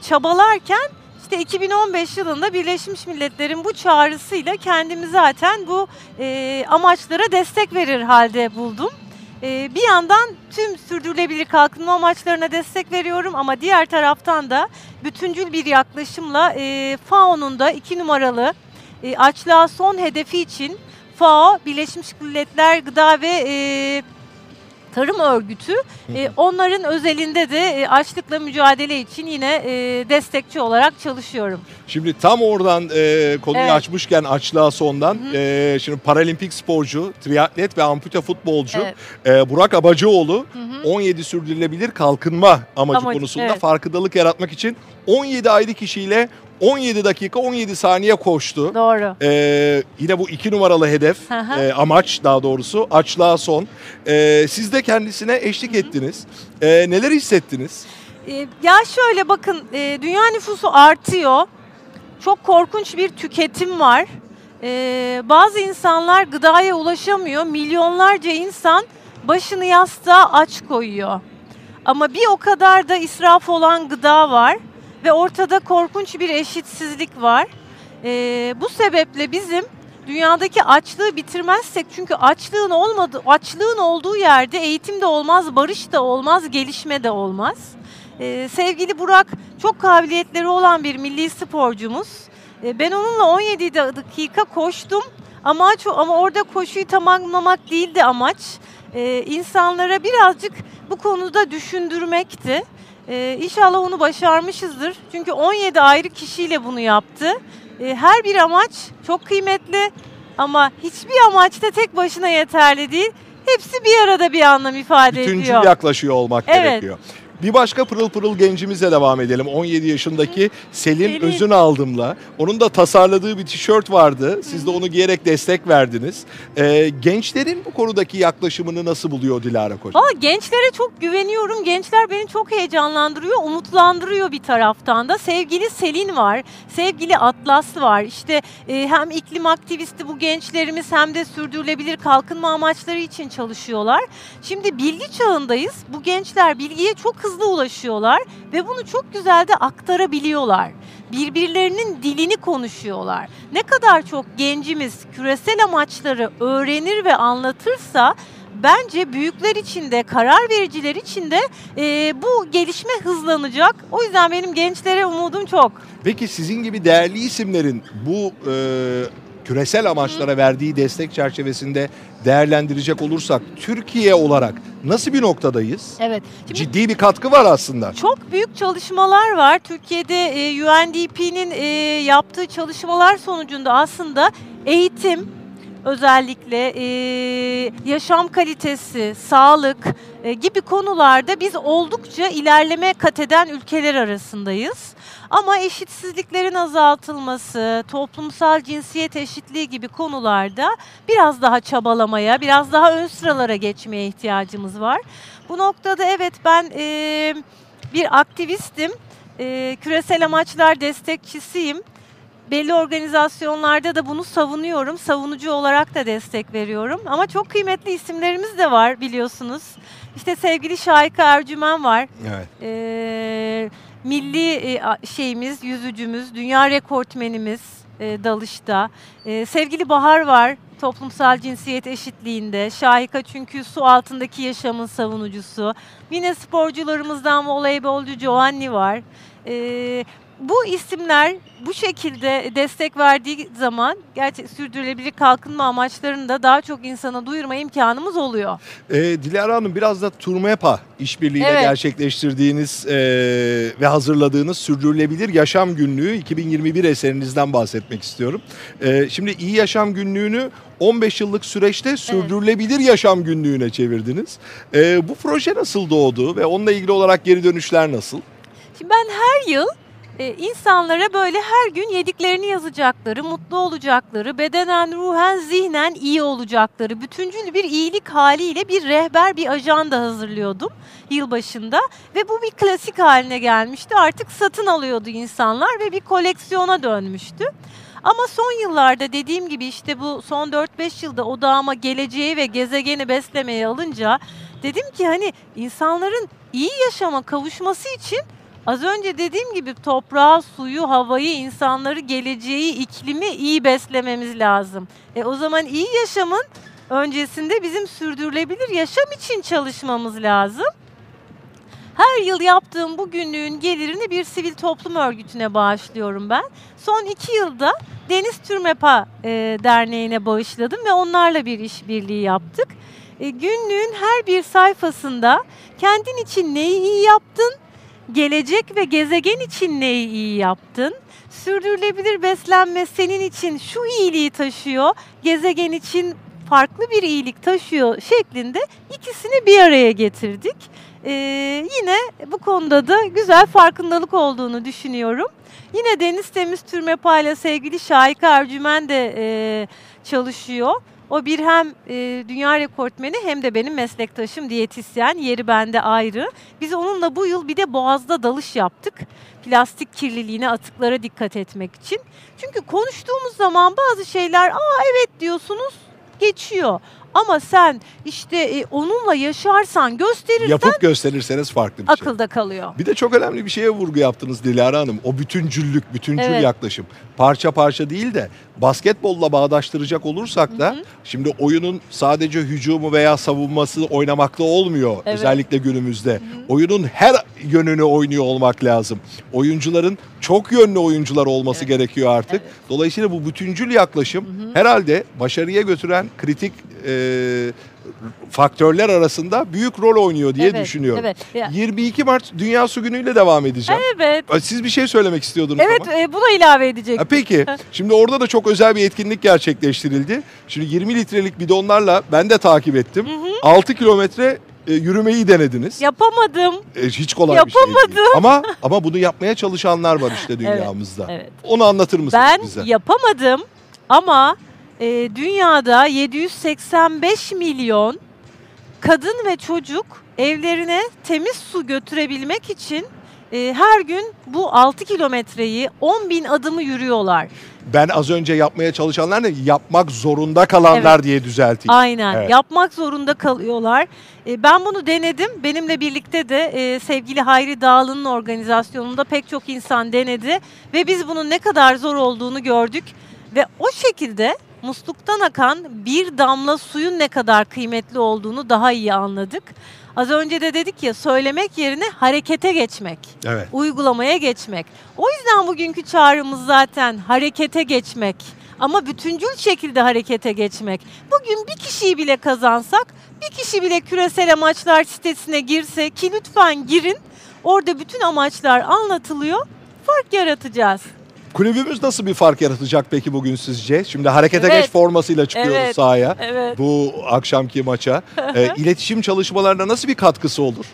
çabalarken işte 2015 yılında Birleşmiş Milletler'in bu çağrısıyla kendimi zaten bu e, amaçlara destek verir halde buldum. E, bir yandan tüm sürdürülebilir kalkınma amaçlarına destek veriyorum ama diğer taraftan da bütüncül bir yaklaşımla e, FAO'nun da iki numaralı e, açlığa son hedefi için FAO, Birleşmiş Milletler Gıda ve e, Tarım Örgütü e, onların özelinde de e, açlıkla mücadele için yine e, destekçi olarak çalışıyorum. Şimdi tam oradan e, konuyu Evet. açmışken açlığa sondan e, şimdi paralimpik sporcu, triatlet ve ampute futbolcu Evet. e, Burak Abacıoğlu 17 sürdürülebilir kalkınma amacı Amacı, konusunda evet. farkındalık yaratmak için 17 ayrı kişiyle 17 dakika 17 saniye koştu. Doğru. Ee, yine bu iki numaralı hedef, e, amaç daha doğrusu açlığa son. Ee, siz de kendisine eşlik ettiniz. Ee, neler hissettiniz? E, ya şöyle bakın e, dünya nüfusu artıyor. Çok korkunç bir tüketim var. E, bazı insanlar gıdaya ulaşamıyor. Milyonlarca insan başını yastığa aç koyuyor. Ama bir o kadar da israf olan gıda var ve ortada korkunç bir eşitsizlik var. E, bu sebeple bizim dünyadaki açlığı bitirmezsek çünkü açlığın olmadı açlığın olduğu yerde eğitim de olmaz, barış da olmaz, gelişme de olmaz. Ee, sevgili Burak çok kabiliyetleri olan bir milli sporcumuz. Ee, ben onunla 17 dakika koştum. Amaç ama orada koşuyu tamamlamak değildi amaç. Ee, insanlara birazcık bu konuda düşündürmekti. Ee, inşallah onu başarmışızdır. Çünkü 17 ayrı kişiyle bunu yaptı. Ee, her bir amaç çok kıymetli ama hiçbir amaç da tek başına yeterli değil. Hepsi bir arada bir anlam ifade Bütüncül ediyor. yaklaşıyor olmak Evet. gerekiyor. Bir başka pırıl pırıl gencimizle devam edelim. 17 yaşındaki Selin Selin. Özün Aldım'la. Onun da tasarladığı bir tişört vardı. Siz de onu giyerek destek verdiniz. Ee, gençlerin bu konudaki yaklaşımını nasıl buluyor Dilara Koç? Valla gençlere çok güveniyorum. Gençler beni çok heyecanlandırıyor, umutlandırıyor bir taraftan da. Sevgili Selin var, sevgili Atlas var. İşte e, hem iklim aktivisti bu gençlerimiz hem de sürdürülebilir kalkınma amaçları için çalışıyorlar. Şimdi bilgi çağındayız. Bu gençler bilgiye çok hızlı ulaşıyorlar ve bunu çok güzel de aktarabiliyorlar. Birbirlerinin dilini konuşuyorlar. Ne kadar çok gencimiz küresel amaçları öğrenir ve anlatırsa bence büyükler için de karar vericiler için de e, bu gelişme hızlanacak. O yüzden benim gençlere umudum çok. Peki sizin gibi değerli isimlerin bu e, küresel amaçlara verdiği destek çerçevesinde değerlendirecek olursak Türkiye olarak nasıl bir noktadayız? Evet. Şimdi Ciddi bir katkı var aslında. Çok büyük çalışmalar var. Türkiye'de e, UNDP'nin e, yaptığı çalışmalar sonucunda aslında eğitim özellikle e, yaşam kalitesi, sağlık e, gibi konularda biz oldukça ilerleme kat eden ülkeler arasındayız. Ama eşitsizliklerin azaltılması, toplumsal cinsiyet eşitliği gibi konularda biraz daha çabalamaya, biraz daha ön sıralara geçmeye ihtiyacımız var. Bu noktada evet ben e, bir aktivistim, e, küresel amaçlar destekçisiyim. Belli organizasyonlarda da bunu savunuyorum, savunucu olarak da destek veriyorum. Ama çok kıymetli isimlerimiz de var biliyorsunuz. İşte sevgili Şahika Ercümen var. Evet. Ee, milli e, şeyimiz, yüzücümüz, dünya rekortmenimiz e, dalışta. E, sevgili Bahar var toplumsal cinsiyet eşitliğinde. Şahika çünkü su altındaki yaşamın savunucusu. Yine sporcularımızdan voleybolcu Giovanni var. Bu isimler bu şekilde destek verdiği zaman gerçek sürdürülebilir kalkınma amaçlarını da daha çok insana duyurma imkanımız oluyor. E, Dilara Hanım biraz da Turmepa işbirliğiyle evet. gerçekleştirdiğiniz e, ve hazırladığınız Sürdürülebilir Yaşam Günlüğü 2021 eserinizden bahsetmek istiyorum. E, şimdi iyi yaşam günlüğünü 15 yıllık süreçte Sürdürülebilir evet. Yaşam Günlüğü'ne çevirdiniz. E, bu proje nasıl doğdu ve onunla ilgili olarak geri dönüşler nasıl? Şimdi ben her yıl e, insanlara böyle her gün yediklerini yazacakları, mutlu olacakları, bedenen, ruhen, zihnen iyi olacakları, bütüncül bir iyilik haliyle bir rehber, bir ajanda hazırlıyordum yılbaşında. Ve bu bir klasik haline gelmişti. Artık satın alıyordu insanlar ve bir koleksiyona dönmüştü. Ama son yıllarda dediğim gibi işte bu son 4-5 yılda odağıma geleceği ve gezegeni beslemeye alınca dedim ki hani insanların iyi yaşama kavuşması için Az önce dediğim gibi toprağı, suyu, havayı, insanları, geleceği, iklimi iyi beslememiz lazım. E o zaman iyi yaşamın öncesinde bizim sürdürülebilir yaşam için çalışmamız lazım. Her yıl yaptığım bu günlüğün gelirini bir sivil toplum örgütüne bağışlıyorum ben. Son iki yılda Deniz Türmepa e, Derneği'ne bağışladım ve onlarla bir işbirliği yaptık. E, günlüğün her bir sayfasında kendin için neyi iyi yaptın, gelecek ve gezegen için neyi iyi yaptın? Sürdürülebilir beslenme senin için şu iyiliği taşıyor, gezegen için farklı bir iyilik taşıyor şeklinde ikisini bir araya getirdik. Ee, yine bu konuda da güzel farkındalık olduğunu düşünüyorum. Yine Deniz Temiz Türmepa'yla sevgili Şahika Ercümen de e, çalışıyor. O bir hem e, dünya rekortmeni hem de benim meslektaşım diyetisyen. Yeri bende ayrı. Biz onunla bu yıl bir de Boğaz'da dalış yaptık. Plastik kirliliğine, atıklara dikkat etmek için. Çünkü konuştuğumuz zaman bazı şeyler aa evet diyorsunuz geçiyor. Ama sen işte e, onunla yaşarsan, gösterirsen... Yapıp gösterirseniz farklı bir akılda şey. Akılda kalıyor. Bir de çok önemli bir şeye vurgu yaptınız Dilara Hanım. O bütüncüllük, bütüncül evet. yaklaşım. Parça parça değil de basketbolla bağdaştıracak olursak da hı hı. şimdi oyunun sadece hücumu veya savunması oynamakla olmuyor evet. özellikle günümüzde. Hı hı. Oyunun her yönünü oynuyor olmak lazım. Oyuncuların çok yönlü oyuncular olması evet. gerekiyor artık. Evet. Dolayısıyla bu bütüncül yaklaşım hı hı. herhalde başarıya götüren kritik e, faktörler arasında büyük rol oynuyor diye evet, düşünüyorum. Evet. 22 Mart Dünya Su Günü ile devam edeceğim. Evet. Siz bir şey söylemek istiyordunuz evet, ama. Evet buna ilave edecek. Peki *laughs* şimdi orada da çok özel bir etkinlik gerçekleştirildi. Şimdi 20 litrelik bidonlarla ben de takip ettim. Hı hı. 6 kilometre e, yürümeyi denediniz. Yapamadım. E, hiç kolay Yapamadım. bir şey değil. Ama ama bunu yapmaya çalışanlar var işte *laughs* dünyamızda. evet, evet. Onu anlatır mısınız ben bize? Ben yapamadım ama e, dünyada 785 milyon kadın ve çocuk evlerine temiz su götürebilmek için e, her gün bu 6 kilometreyi 10 bin adımı yürüyorlar. Ben az önce yapmaya çalışanlar ne? Yapmak zorunda kalanlar evet. diye düzelteyim. Aynen. Evet. Yapmak zorunda kalıyorlar. E, ben bunu denedim. Benimle birlikte de e, sevgili Hayri Dağlı'nın organizasyonunda pek çok insan denedi. Ve biz bunun ne kadar zor olduğunu gördük. Ve o şekilde musluktan akan bir damla suyun ne kadar kıymetli olduğunu daha iyi anladık. Az önce de dedik ya söylemek yerine harekete geçmek. Evet. Uygulamaya geçmek. O yüzden bugünkü çağrımız zaten harekete geçmek. Ama bütüncül şekilde harekete geçmek. Bugün bir kişiyi bile kazansak, bir kişi bile küresel amaçlar sitesine girse ki lütfen girin. Orada bütün amaçlar anlatılıyor. Fark yaratacağız. Kulübümüz nasıl bir fark yaratacak peki bugün sizce? Şimdi harekete evet. geç formasıyla çıkıyoruz evet. sahaya evet. bu akşamki maça. e, *laughs* iletişim çalışmalarına nasıl bir katkısı olur?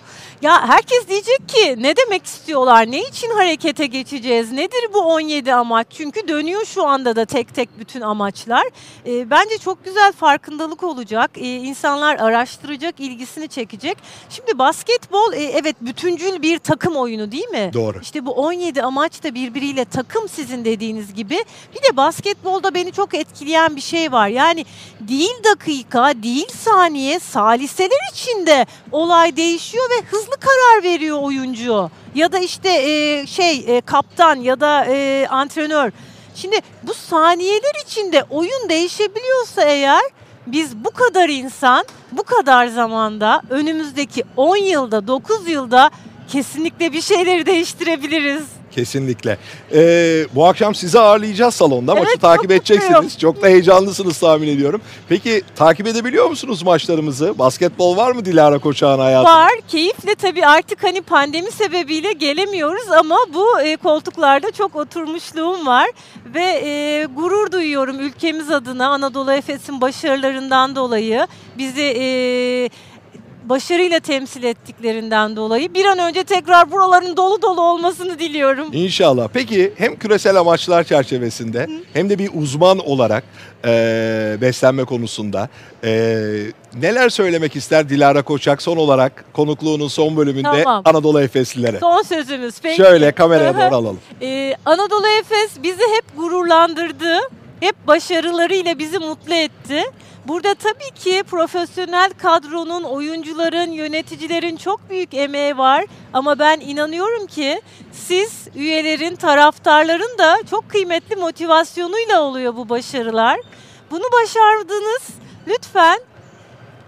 Ya herkes diyecek ki ne demek istiyorlar? Ne için harekete geçeceğiz? Nedir bu 17 amaç? Çünkü dönüyor şu anda da tek tek bütün amaçlar. E, bence çok güzel farkındalık olacak. E, insanlar araştıracak, ilgisini çekecek. Şimdi basketbol e, evet bütüncül bir takım oyunu değil mi? Doğru. İşte bu 17 amaç da birbiriyle takım sizin dediğiniz gibi. Bir de basketbolda beni çok etkileyen bir şey var. Yani değil dakika, değil saniye, saliseler içinde olay değişiyor ve hızlı hızlı karar veriyor oyuncu ya da işte e, şey e, kaptan ya da e, antrenör. Şimdi bu saniyeler içinde oyun değişebiliyorsa eğer biz bu kadar insan bu kadar zamanda önümüzdeki 10 yılda 9 yılda kesinlikle bir şeyleri değiştirebiliriz. Kesinlikle. Ee, bu akşam sizi ağırlayacağız salonda. Evet, Maçı çok takip edeceksiniz. mutluyum. Çok da heyecanlısınız tahmin ediyorum. Peki takip edebiliyor musunuz maçlarımızı? Basketbol var mı Dilara Koçak'ın hayatında? Var keyifle tabii artık hani pandemi sebebiyle gelemiyoruz ama bu e, koltuklarda çok oturmuşluğum var ve e, gurur duyuyorum ülkemiz adına Anadolu Efes'in başarılarından dolayı bizi e, başarıyla temsil ettiklerinden dolayı bir an önce tekrar buraların dolu dolu olmasını diliyorum. İnşallah. Peki hem küresel amaçlar çerçevesinde hem de bir uzman olarak e, beslenme konusunda e, neler söylemek ister Dilara Koçak son olarak konukluğunun son bölümünde Tamam. Anadolu Efeslilere? Son sözümüz. Peki. Şöyle kameraya doğru alalım. Ee, Anadolu Efes bizi hep gururlandırdı. Hep başarılarıyla bizi mutlu etti. Burada tabii ki profesyonel kadronun, oyuncuların, yöneticilerin çok büyük emeği var. Ama ben inanıyorum ki siz üyelerin, taraftarların da çok kıymetli motivasyonuyla oluyor bu başarılar. Bunu başardınız. Lütfen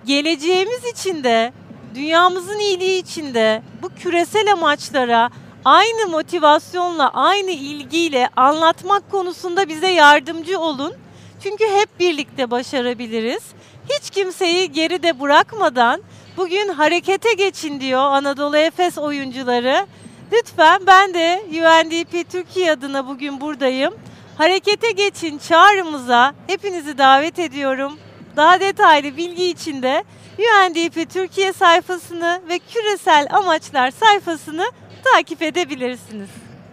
geleceğimiz için de, dünyamızın iyiliği için de bu küresel amaçlara aynı motivasyonla, aynı ilgiyle anlatmak konusunda bize yardımcı olun. Çünkü hep birlikte başarabiliriz. Hiç kimseyi geride bırakmadan bugün harekete geçin diyor Anadolu Efes oyuncuları. Lütfen ben de UNDP Türkiye adına bugün buradayım. Harekete geçin çağrımıza hepinizi davet ediyorum. Daha detaylı bilgi için de UNDP Türkiye sayfasını ve küresel amaçlar sayfasını takip edebilirsiniz.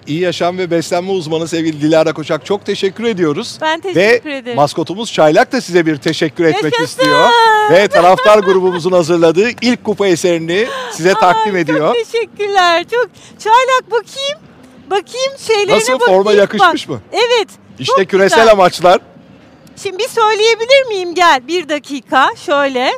İyi yaşam ve beslenme uzmanı sevgili Dilara Koçak çok teşekkür ediyoruz. Ben teşekkür Ve ederim. maskotumuz Çaylak da size bir teşekkür etmek Yaşasın! istiyor. Ve taraftar grubumuzun hazırladığı ilk kupa eserini size takdim Ay, ediyor. Çok teşekkürler. Çok çaylak bakayım. Bakayım şeylerine Nasıl bakayım. forma yakışmış Bak, mı? Evet. İşte çok küresel güzel. amaçlar. Şimdi bir söyleyebilir miyim? Gel bir dakika şöyle.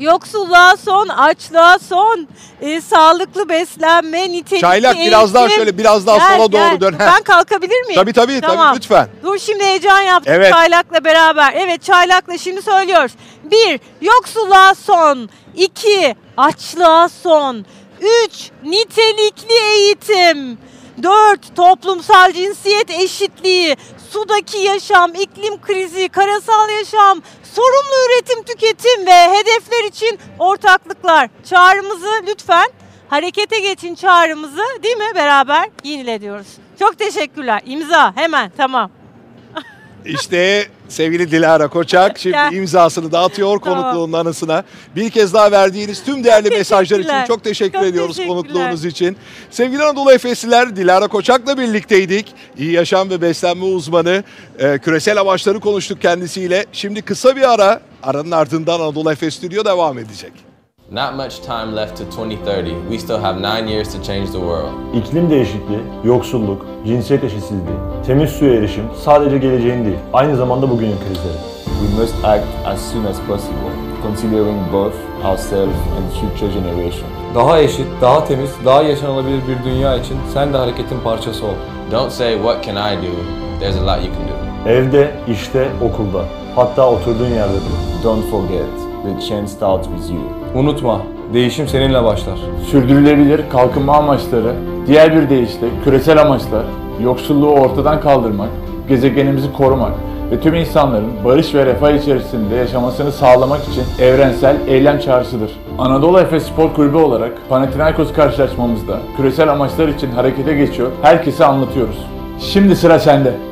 Yoksulluğa son, açlığa son, e, sağlıklı beslenme, nitelikli Çaylak biraz daha eğitim. şöyle biraz daha Gel, sola gel. doğru dön. Heh. Ben kalkabilir miyim? Tabii tabii Tamam. tabii lütfen. Dur şimdi heyecan yaptım Evet. çaylakla beraber. Evet çaylakla şimdi söylüyoruz. Bir, yoksulluğa son. İki, açlığa son. Üç, nitelikli eğitim. Dört, toplumsal cinsiyet eşitliği. Sudaki yaşam, iklim krizi, karasal yaşam, sorumlu üretim, tüketim ve hedefler için ortaklıklar. Çağrımızı lütfen harekete geçin çağrımızı değil mi beraber yinile diyoruz. Çok teşekkürler. İmza hemen tamam. İşte sevgili Dilara Koçak şimdi imzasını dağıtıyor Tamam. konukluğunun anısına. Bir kez daha verdiğiniz tüm değerli *laughs* mesajlar için çok teşekkür Çok ediyoruz konukluğunuz için. Sevgili Anadolu Efesliler Dilara Koçak'la birlikteydik. İyi yaşam ve beslenme uzmanı. Ee, küresel amaçları konuştuk kendisiyle. Şimdi kısa bir ara. Aranın ardından Anadolu Efes Stüdyo devam edecek. Not much time left to 2030. We still have nine years to change the world. İklim değişikliği, yoksulluk, cinsiyet eşitsizliği, temiz suya erişim sadece geleceğin değil, aynı zamanda bugünün krizleri. We must act as soon as possible, considering both ourselves and future generations. Daha eşit, daha temiz, daha yaşanılabilir bir dünya için sen de hareketin parçası ol. Don't say, What can I do? There's a lot you can do. Evde, işte, okulda, hatta oturduğun yerde bile. Don't forget, the change starts with you. Unutma, değişim seninle başlar. Sürdürülebilir kalkınma amaçları, diğer bir deyişle küresel amaçlar, yoksulluğu ortadan kaldırmak, gezegenimizi korumak ve tüm insanların barış ve refah içerisinde yaşamasını sağlamak için evrensel eylem çağrısıdır. Anadolu Efes Spor Kulübü olarak Panathinaikos karşılaşmamızda küresel amaçlar için harekete geçiyor, herkese anlatıyoruz. Şimdi sıra sende.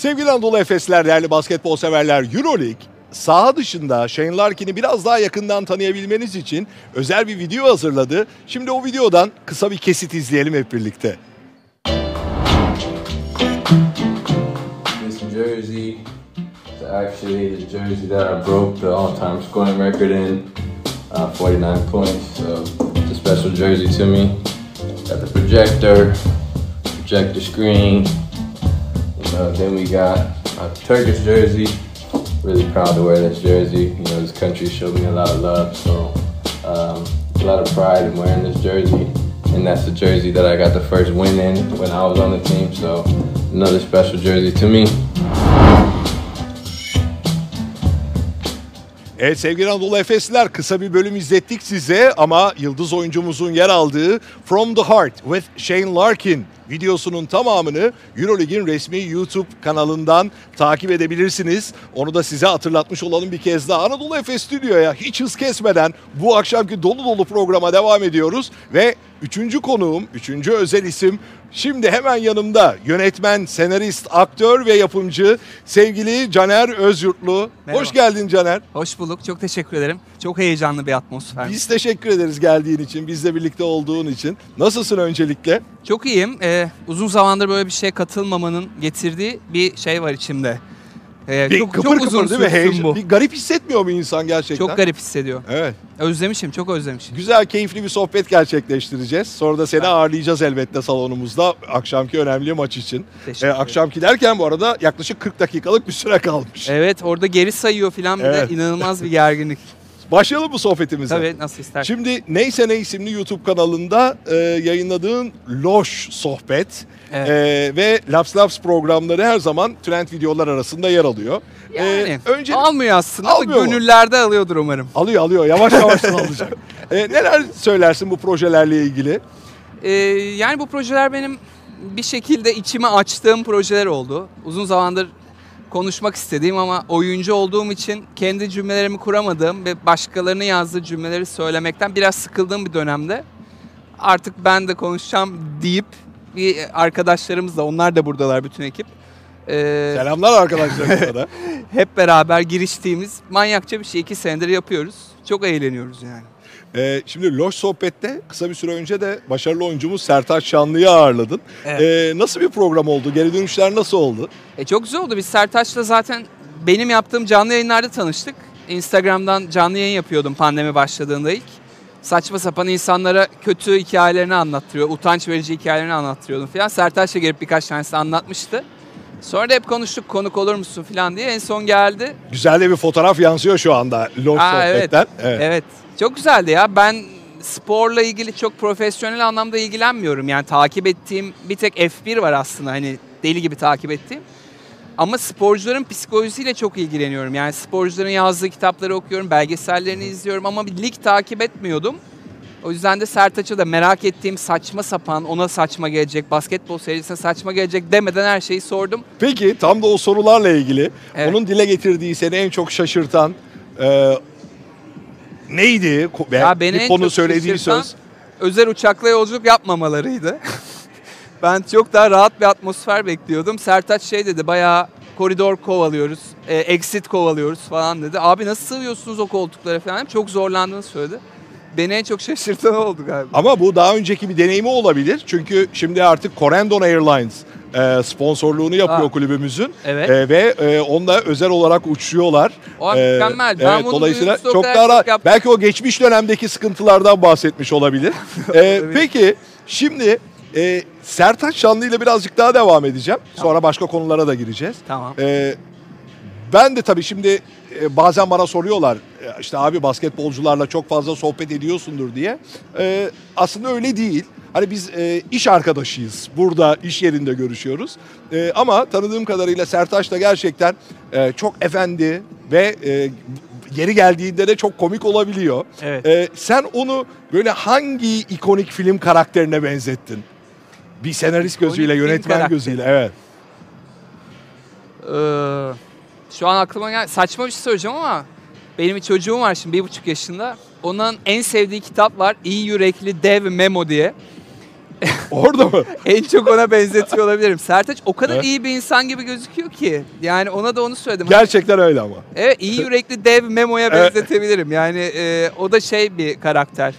Sevgili Anadolu Efesler, değerli basketbol severler, Euroleague saha dışında Shane Larkin'i biraz daha yakından tanıyabilmeniz için özel bir video hazırladı. Şimdi o videodan kısa bir kesit izleyelim hep birlikte. Uh, 49 points. So it's a special jersey to me. Got the projector, projector screen. Know, then we got a Turkish jersey. Really proud to wear this jersey. You know, this country showed me a lot of love, so um, a lot of pride in wearing this jersey. And that's the jersey that I got the first win in when I was on the team, so another special jersey to me. Evet sevgili Anadolu Efesliler kısa bir bölüm izlettik size ama yıldız oyuncumuzun yer aldığı From the Heart with Shane Larkin videosunun tamamını Eurolig'in resmi YouTube kanalından takip edebilirsiniz. Onu da size hatırlatmış olalım bir kez daha. Anadolu Efes Stüdyo'ya hiç hız kesmeden bu akşamki dolu dolu programa devam ediyoruz ve üçüncü konuğum, üçüncü özel isim Şimdi hemen yanımda yönetmen, senarist, aktör ve yapımcı sevgili Caner Özyurtlu. Merhaba. Hoş geldin Caner. Hoş bulduk. Çok teşekkür ederim. Çok heyecanlı bir atmosfer. Biz teşekkür ederiz geldiğin için, bizle birlikte olduğun için. Nasılsın öncelikle? Çok iyiyim. Ee, uzun zamandır böyle bir şeye katılmamanın getirdiği bir şey var içimde. Ee, Bir çok, kıpır çok kıpır uzun değil mi? Heyecan- bu. Bir garip hissetmiyor mu insan gerçekten? Çok garip hissediyor. Evet. Özlemişim, çok özlemişim. Güzel, keyifli bir sohbet gerçekleştireceğiz. Sonra da seni ağırlayacağız elbette salonumuzda akşamki önemli maç için. Teşekkür Ee, akşamki derken bu arada yaklaşık 40 dakikalık bir süre kalmış. Evet, orada geri sayıyor falan bir Evet. de inanılmaz bir gerginlik. *laughs* Başlayalım mı sohbetimize? Tabii, nasıl istersen. Şimdi Neyse Ne isimli YouTube kanalında e, yayınladığın Loş Sohbet Evet. e, ve Laps Laps programları her zaman trend videolar arasında yer alıyor. E, Yani, önce almıyor aslında Almıyor ama mu? gönüllerde alıyordur umarım. alıyor alıyor yavaş yavaş *laughs* alacak. E, neler söylersin bu projelerle ilgili? Ee, yani bu projeler benim bir şekilde içime açtığım projeler oldu. Uzun zamandır konuşmak istediğim ama oyuncu olduğum için kendi cümlelerimi kuramadığım ve başkalarının yazdığı cümleleri söylemekten biraz sıkıldığım bir dönemde artık ben de konuşacağım deyip bir arkadaşlarımızla onlar da buradalar bütün ekip. Ee, Selamlar arkadaşlarımıza *laughs* da. hep beraber giriştiğimiz manyakça bir şey iki senedir yapıyoruz. Çok eğleniyoruz yani. E, şimdi Loş Sohbet'te kısa bir süre önce de başarılı oyuncumuz Sertaç Şanlı'yı ağırladın. Evet. E, nasıl bir program oldu? Geri dönüşler nasıl oldu? E çok güzel oldu. Biz Sertaç'la zaten benim yaptığım canlı yayınlarda tanıştık. Instagram'dan canlı yayın yapıyordum pandemi başladığında ilk. Saçma sapan insanlara kötü hikayelerini anlattırıyor, utanç verici hikayelerini anlattırıyordum falan. Sertaç da gelip birkaç tanesini anlatmıştı. Sonra da hep konuştuk konuk olur musun falan diye. En son geldi. Güzel de bir fotoğraf yansıyor şu anda Loş Aa, evet. Sohbet'ten. Evet. Çok güzeldi ya. Ben sporla ilgili çok profesyonel anlamda ilgilenmiyorum. Yani takip ettiğim bir tek F1 var aslında hani deli gibi takip ettiğim. Ama sporcuların psikolojisiyle çok ilgileniyorum. Yani sporcuların yazdığı kitapları okuyorum, belgesellerini izliyorum ama bir lig takip etmiyordum. O yüzden de Sertaç'a da merak ettiğim saçma sapan, ona saçma gelecek, basketbol serisine saçma gelecek demeden her şeyi sordum. Peki tam da o sorularla ilgili Evet. onun dile getirdiği seni en çok şaşırtan e, neydi? Ko- Ya beni bir konu söylediği söz. özel uçakla yolculuk yapmamalarıydı. *laughs* ben çok daha rahat bir atmosfer bekliyordum. Sertaç şey dedi bayağı koridor kovalıyoruz, e, exit kovalıyoruz falan dedi. Abi nasıl sığıyorsunuz o koltuklara falan? Çok zorlandığını söyledi. Beni en çok şaşırtan oldu galiba. Ama bu daha önceki bir deneyimi olabilir. Çünkü şimdi artık Corendon Airlines e, sponsorluğunu yapıyor Ha. kulübümüzün. Evet. E, ve e, onunla özel olarak uçuyorlar. O E, mükemmel. Ben evet, bunu dolayısıyla çok daha rahat- yaptım. belki o geçmiş dönemdeki sıkıntılardan bahsetmiş olabilir. *laughs* E, peki şimdi e, Sertaç Şanlı ile birazcık daha devam edeceğim. Sonra başka konulara da gireceğiz. Tamam. Ee, ben de tabii şimdi e, bazen bana soruyorlar e, işte abi basketbolcularla çok fazla sohbet ediyorsundur diye. Ee, aslında öyle değil. Hani biz e, iş arkadaşıyız. Burada iş yerinde görüşüyoruz. E, ama tanıdığım kadarıyla Sertaç da gerçekten e, çok efendi ve e, yeri geldiğinde de çok komik olabiliyor. Evet. E, sen onu böyle hangi ikonik film karakterine benzettin? Bir senarist İkonik gözüyle, yönetmen gözüyle. Evet. Ee, şu an aklıma gel saçma bir şey söyleyeceğim ama benim bir çocuğum var şimdi bir buçuk yaşında. Onun en sevdiği kitap var. İyi yürekli dev Memo diye. *laughs* Orada mı? en çok ona benzetiyor olabilirim. Sertaç o kadar Evet. iyi bir insan gibi gözüküyor ki. Yani ona da onu söyledim. Gerçekten öyle ama. Evet iyi yürekli dev Memo'ya benzetebilirim. Yani e, o da şey bir karakter.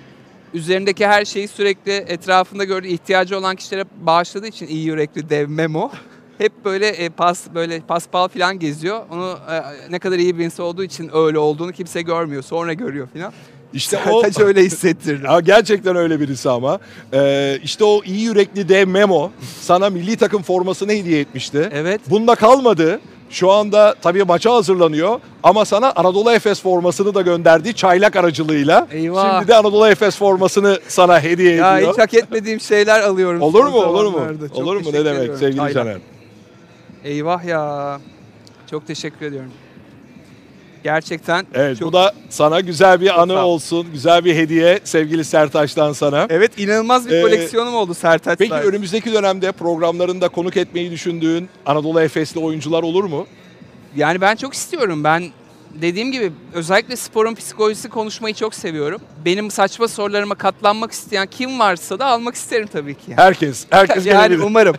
Üzerindeki her şeyi sürekli etrafında gördüğü ihtiyacı olan kişilere bağışladığı için iyi yürekli dev Memo. Hep böyle e, pas böyle paspal falan geziyor. Onu e, ne kadar iyi bir insan olduğu için öyle olduğunu kimse görmüyor. Sonra görüyor falan. İşte o öyle hissettirdi. *laughs* Ya gerçekten öyle birisi ama. Ee, işte o iyi yürekli dev Memo sana milli takım formasını hediye etmişti. Evet. Bunda kalmadı. Şu anda tabii maça hazırlanıyor ama sana Anadolu Efes formasını da gönderdi çaylak aracılığıyla. Eyvah. Şimdi de Anadolu Efes formasını sana hediye Ya ediyor. hiç hak etmediğim şeyler alıyorum. Olur mu? Olur mu? Çok Olur mu? Ne demek ediyorum. sevgili. Caner? Eyvah ya. Çok teşekkür ediyorum. Gerçekten Evet çok... bu da sana güzel bir anı olsun. Güzel bir hediye sevgili Sertaç'tan sana. Evet inanılmaz bir Ee, koleksiyonum oldu Sertaç'la. Peki önümüzdeki dönemde programlarında konuk etmeyi düşündüğün Anadolu Efesli oyuncular olur mu? Yani ben çok istiyorum. Ben dediğim gibi özellikle sporun psikolojisi konuşmayı çok seviyorum. Benim saçma sorularıma katlanmak isteyen kim varsa da almak isterim tabii ki. Herkes, herkes yani gelebilir. umarım.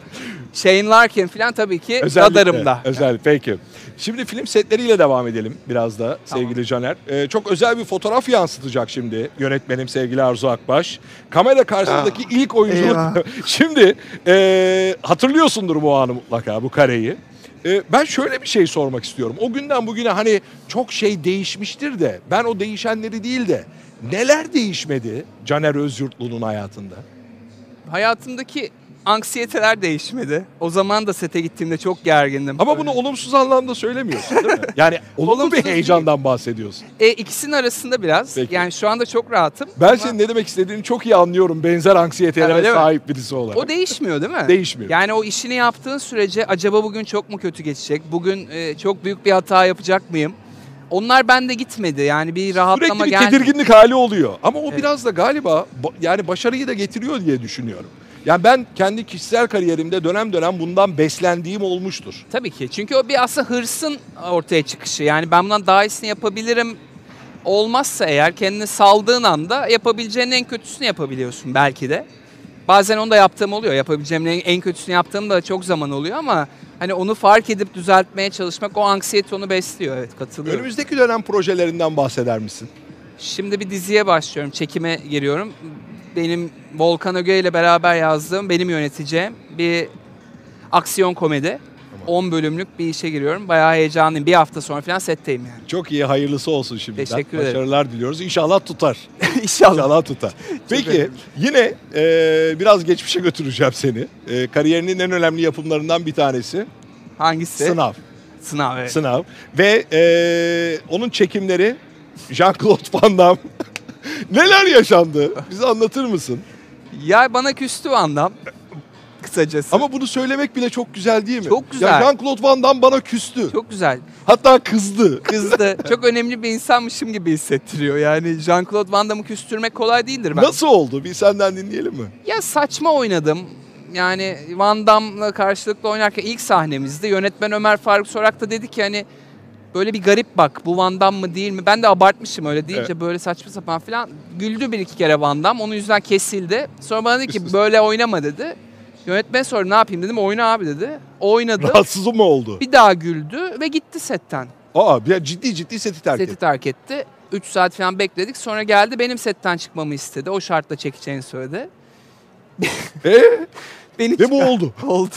Shane Larkin falan tabii ki Özellikle, radarımda. Özellikle. Peki. Şimdi film setleriyle devam edelim biraz da sevgili Caner. Ee, çok özel bir fotoğraf yansıtacak şimdi yönetmenim sevgili Arzu Akbaş. Kamera karşısındaki ilk oyunculuk. *laughs* şimdi e, hatırlıyorsundur bu anı mutlaka bu kareyi. E, ben şöyle bir şey sormak istiyorum. O günden bugüne hani çok şey değişmiştir de ben o değişenleri değil de neler değişmedi Caner Özyurtlu'nun hayatında? Hayatımdaki anksiyeteler değişmedi. O zaman da sete gittiğimde çok gergindim. Ama bunu olumsuz anlamda söylemiyorsun değil mi? Yani *laughs* olumlu bir Olumsuz heyecandan bahsediyorsun. E, ikisinin arasında biraz. Peki. Yani şu anda çok rahatım. Ben Ama senin ne demek istediğini çok iyi anlıyorum benzer anksiyetelere Ha, öyle mi? sahip birisi olarak. O değişmiyor değil mi? *laughs* Değişmiyor. Yani o işini yaptığın sürece acaba bugün çok mu kötü geçecek? Bugün e, çok büyük bir hata yapacak mıyım? Onlar bende gitmedi. Yani bir rahatlama Sürekli bir gelmedi. tedirginlik hali oluyor. Ama o biraz da galiba ba- yani başarıyı da getiriyor diye düşünüyorum. Yani ben kendi kişisel kariyerimde dönem dönem bundan beslendiğim olmuştur. Tabii ki. Çünkü o bir aslında hırsın ortaya çıkışı. Yani ben bundan daha iyisini yapabilirim olmazsa eğer kendini saldığın anda yapabileceğin en kötüsünü yapabiliyorsun belki de. Bazen onu da yaptığım oluyor. Yapabileceğim en, en kötüsünü yaptığım da çok zaman oluyor ama hani onu fark edip düzeltmeye çalışmak o anksiyete onu besliyor. Evet katılıyorum. Önümüzdeki dönem projelerinden bahseder misin? Şimdi bir diziye başlıyorum. Çekime giriyorum. Benim Volkan Öge ile beraber yazdığım, benim yöneteceğim bir aksiyon komedi. 10 bölümlük bir işe giriyorum. Bayağı heyecanlıyım. Bir hafta sonra falan setteyim yani. Çok iyi hayırlısı olsun şimdiden. Teşekkür ederim. Başarılar diliyoruz. İnşallah tutar. *laughs* İnşallah. İnşallah tutar. Peki önemli. yine e, biraz geçmişe götüreceğim seni. E, kariyerinin en önemli yapımlarından bir tanesi Hangisi? Sınav. Sınav evet. Sınav. Ve e, onun çekimleri Jean-Claude Van Damme. *laughs* Neler yaşandı? Bize anlatır mısın? Ya bana küstü Van Damme. Kısacası. Ama bunu söylemek bile çok güzel değil mi? Çok güzel. Ya Jean-Claude Van Damme bana küstü. Çok güzel. Hatta kızdı. Kızdı. *laughs* Çok önemli bir insanmışım gibi hissettiriyor. Yani Jean-Claude Van Damme'ı küstürmek kolay değildir ben. Nasıl oldu? Bir senden dinleyelim mi? Ya saçma oynadım. Yani Van Damme'la karşılıklı oynarken ilk sahnemizde yönetmen Ömer Faruk Sorak da dedi ki hani böyle bir garip bak bu Van Damme mı değil mi? Ben de abartmışım öyle deyince Evet. böyle saçma sapan falan. Güldü bir iki kere Van Damme. Onun yüzden kesildi. Sonra bana dedi ki böyle oynama dedi. Yönetmen sordu ne yapayım dedim oyna abi dedi. Oynadı. Rahatsız mı oldu? Bir daha güldü ve gitti setten. Aa bir ciddi ciddi seti terk Seti etti. terk etti. 3 saat falan bekledik. Sonra geldi benim setten çıkmamı istedi. O şartla çekeceğini söyledi. E, *laughs* Beni ve bu oldu. *laughs* oldu.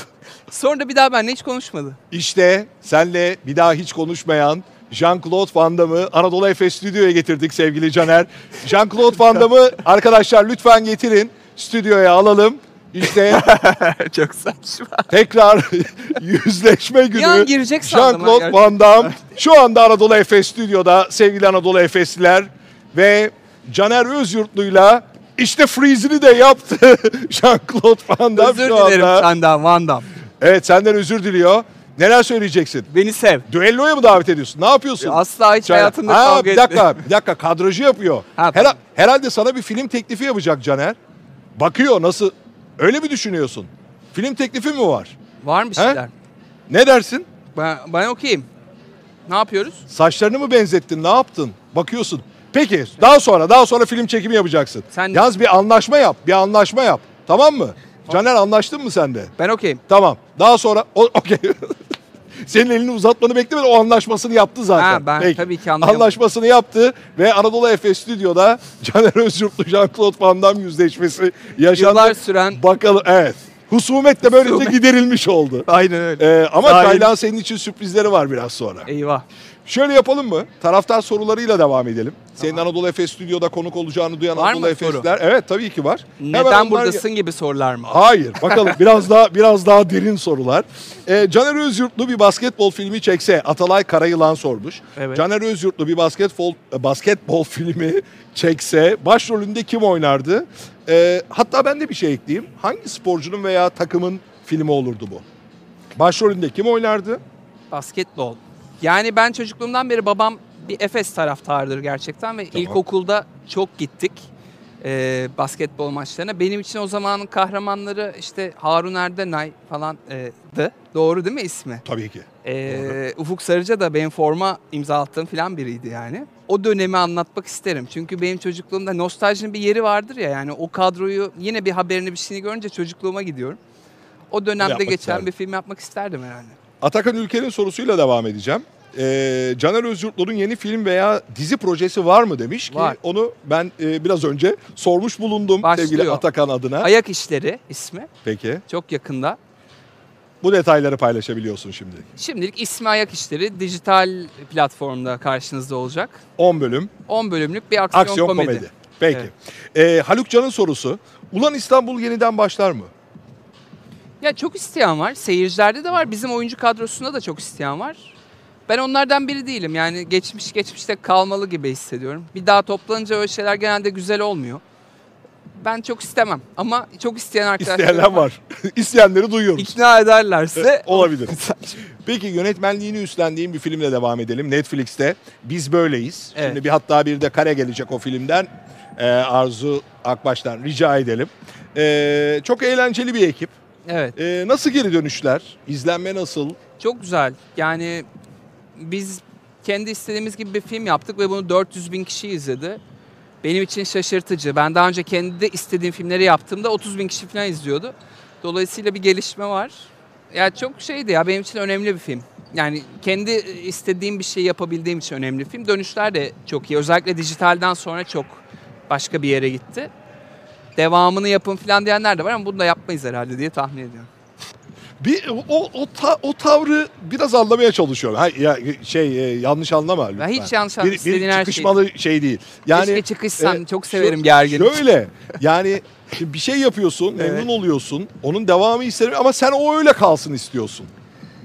Sonra da bir daha benimle hiç konuşmadı. İşte senle bir daha hiç konuşmayan Jean-Claude Van Damme'ı Anadolu Efes stüdyoya getirdik sevgili Caner. Jean-Claude Van Damme'ı *laughs* arkadaşlar lütfen getirin. Stüdyoya alalım. İşte *laughs* Çok saçma. tekrar *laughs* yüzleşme günü. An girecek Jean-Claude. Van Damme şu anda Anadolu Efes stüdyoda sevgili Anadolu Efesliler ve Caner Özyurtlu'yla işte freeze'ini de yaptı Jean-Claude Van Damme Özür şu dilerim anda. senden Van Damme. Evet senden özür diliyor. Neler söyleyeceksin? Beni sev. Düelloya mı davet ediyorsun? Ne yapıyorsun? Asla hiç Caner- hayatımda ha, kavga bir dakika, bir dakika kadrajı yapıyor. Ha, tamam. herhalde sana bir film teklifi yapacak Caner. Bakıyor nasıl, öyle mi düşünüyorsun? Film teklifi mi var? Var mı şeyler? Ne dersin? Ben, ben okuyayım. Ne yapıyoruz? Saçlarını mı benzettin, ne yaptın? Bakıyorsun. Peki, daha sonra, daha sonra film çekimi yapacaksın. Sen- Yalnız bir anlaşma yap, bir anlaşma yap. Tamam mı? Caner anlaştın mı sen de? Ben okuyayım. Tamam. Daha sonra, o- *laughs* okey. Senin elini uzatmanı beklemedi. O anlaşmasını yaptı zaten. Ha, ben tabii ki anlıyorum. Anlaşmasını yaptı ve Anadolu Efes Stüdyo'da *laughs* Caner Özyurtlu, Jean-Claude Van Damme yüzleşmesi yaşandı. Yıllar süren Bakalım, evet. Husumet de böylece Husumet. giderilmiş oldu. Aynen öyle. Ee, ama Sahil- Taylan senin için sürprizleri var biraz sonra. Eyvah. Şöyle yapalım mı? Taraftar sorularıyla devam edelim. Senin Anadolu Efes stüdyoda konuk olacağını duyan Var Anadolu mı soru? Efesler. Evet tabii ki var. Hemen Neden onlar- buradasın gibi sorular mı? Hayır. *laughs* Bakalım biraz daha biraz daha derin sorular. Ee, Caner Özyurtlu bir basketbol filmi çekse Atalay Karayılan sormuş. Evet. Caner Özyurtlu bir basketbol basketbol *laughs* filmi çekse başrolünde kim oynardı? Ee, hatta ben de bir şey ekleyeyim. Hangi sporcunun veya takımın filmi olurdu bu? Başrolünde kim oynardı? Basketbol. Yani ben çocukluğumdan beri babam bir Efes taraftarıdır gerçekten ve ilkokulda çok gittik e, basketbol maçlarına. Benim için o zamanın kahramanları işte Harun Erdenay falandı. Doğru değil mi ismi? Tabii ki. E, Ufuk Sarıca da benim forma imza attığım falan biriydi yani. O dönemi anlatmak isterim. Çünkü benim çocukluğumda nostaljinin bir yeri vardır ya yani o kadroyu yine bir haberini bir şeyini görünce çocukluğuma gidiyorum. O dönemde geçen isterdim. bir film yapmak isterdim herhalde. Atakan Ülker'in sorusuyla devam edeceğim. Ee, Caner Özyurtlu'nun yeni film veya dizi projesi var mı demiş ki Var. onu ben e, biraz önce sormuş bulundum Başlıyor. sevgili Atakan adına. Ayak İşleri ismi. Peki. Çok yakında. Bu detayları paylaşabiliyorsun şimdi. Şimdilik ismi Ayak İşleri dijital platformda karşınızda olacak. 10 bölüm 10 bölümlük bir aksiyon, aksiyon komedi. komedi. Peki. Ee, Haluk Can'ın sorusu. Ulan İstanbul yeniden başlar mı? Ya çok isteyen var. Seyircilerde de var. Bizim oyuncu kadrosunda da çok isteyen var. Ben onlardan biri değilim. Yani geçmiş geçmişte kalmalı gibi hissediyorum. Bir daha toplanınca öyle şeyler genelde güzel olmuyor. Ben çok istemem ama çok isteyen arkadaşlarım İsteyenler var. *laughs* İsteyenleri duyuyoruz. İkna ederlerse *laughs* Olabilir. *laughs* Peki yönetmenliğini üstlendiğim bir filmle devam edelim. Netflix'te Biz Böyleyiz. Evet. Şimdi bir hatta bir de kare gelecek o filmden. Ee, Arzu Akbaş'tan rica edelim. Ee, çok eğlenceli bir ekip. Evet. Ee, nasıl geri dönüşler? İzlenme nasıl? Çok güzel. Yani biz kendi istediğimiz gibi bir film yaptık ve bunu 400 bin kişi izledi. Benim için şaşırtıcı. Ben daha önce kendi istediğim filmleri yaptığımda 30 bin kişi falan izliyordu. Dolayısıyla bir gelişme var. Ya çok şeydi ya benim için önemli bir film. Yani kendi istediğim bir şeyi yapabildiğim için önemli bir film. Dönüşler de çok iyi. Özellikle dijitalden sonra çok başka bir yere gitti. Devamını yapın falan diyenler de var ama bunu da yapmayız herhalde diye tahmin ediyorum. Bir o o, ta- o tavrı biraz anlamaya çalışıyorum. Ha, ya şey e, yanlış anlama lütfen. hiç yanlış bir, anlama. bir her çıkışmalı şey değil. Yani Keşke çıkışsan. e, çok severim gerginlik. Şöyle *laughs* yani bir şey yapıyorsun, Evet. memnun oluyorsun. Onun devamı isterim ama sen o öyle kalsın istiyorsun.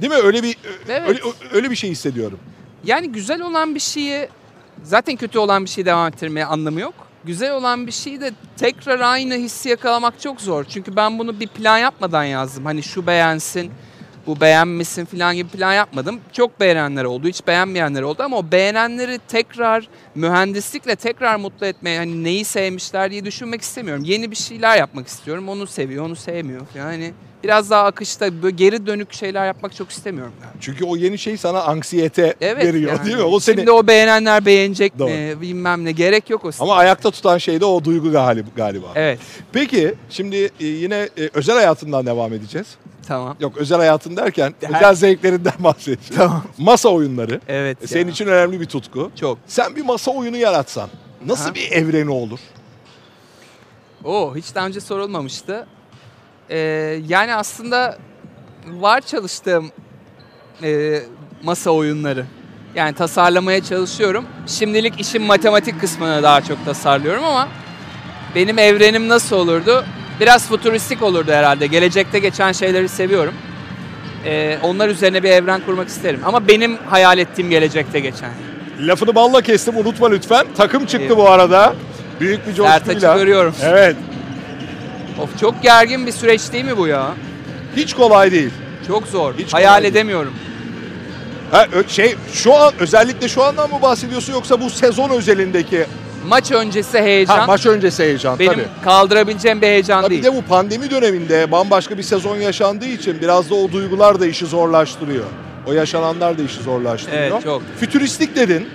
Değil mi? Öyle bir Evet. öyle, öyle bir şey hissediyorum. Yani güzel olan bir şeyi zaten kötü olan bir şeyi devam ettirmeye anlamı yok. Güzel olan bir şeyi de tekrar aynı hissi yakalamak çok zor. Çünkü ben bunu bir plan yapmadan yazdım. Hani şu beğensin, bu beğenmesin falan gibi plan yapmadım. Çok beğenenler oldu, hiç beğenmeyenler oldu ama o beğenenleri tekrar mühendislikle tekrar mutlu etmeye hani neyi sevmişler diye düşünmek istemiyorum. Yeni bir şeyler yapmak istiyorum. Onu seviyor, onu sevmiyor. Yani biraz daha akışta böyle geri dönük şeyler yapmak çok istemiyorum. Çünkü o yeni şey sana anksiyete Evet veriyor yani. değil mi? O seni Şimdi o beğenenler beğenecek Doğru. mi bilmem ne gerek yok o. ama ayakta tutan şey de o duygu gali- galiba. Evet Peki şimdi e, yine e, özel hayatından devam edeceğiz. tamam. Yok özel hayatın derken Her- özel zevklerinden *laughs* bahsedeceğim. Tamam. Masa oyunları. Evet E, Senin ya. için önemli bir tutku. Çok. Sen bir masa oyunu yaratsan nasıl Aha. bir evreni olur? Oo hiç daha önce sorulmamıştı. Ee, yani aslında var çalıştığım e, masa oyunları. Yani tasarlamaya çalışıyorum. Şimdilik işin matematik kısmını daha çok tasarlıyorum ama benim evrenim nasıl olurdu? Biraz futuristik olurdu herhalde. Gelecekte geçen şeyleri seviyorum. Ee, onlar üzerine bir evren kurmak isterim. Ama benim hayal ettiğim gelecekte geçen. Lafını balla kestim unutma lütfen. Takım çıktı Evet. bu arada. Büyük bir Sertaç'ı coşkuyla. görüyorum. Evet. Of çok gergin bir süreç değil mi bu ya? Hiç kolay değil. Çok zor. Hiç Hayal kolay edemiyorum. Ha, şey şu an özellikle şu andan mı bahsediyorsun yoksa bu sezon özelindeki Maç öncesi heyecan. ha, maç öncesi heyecan benim tabii. kaldırabileceğim bir heyecan Tabii değil. de bu pandemi döneminde bambaşka bir sezon yaşandığı için biraz da o duygular da işi zorlaştırıyor. O yaşananlar da işi zorlaştırıyor. Evet, çok. Fütüristik dedin.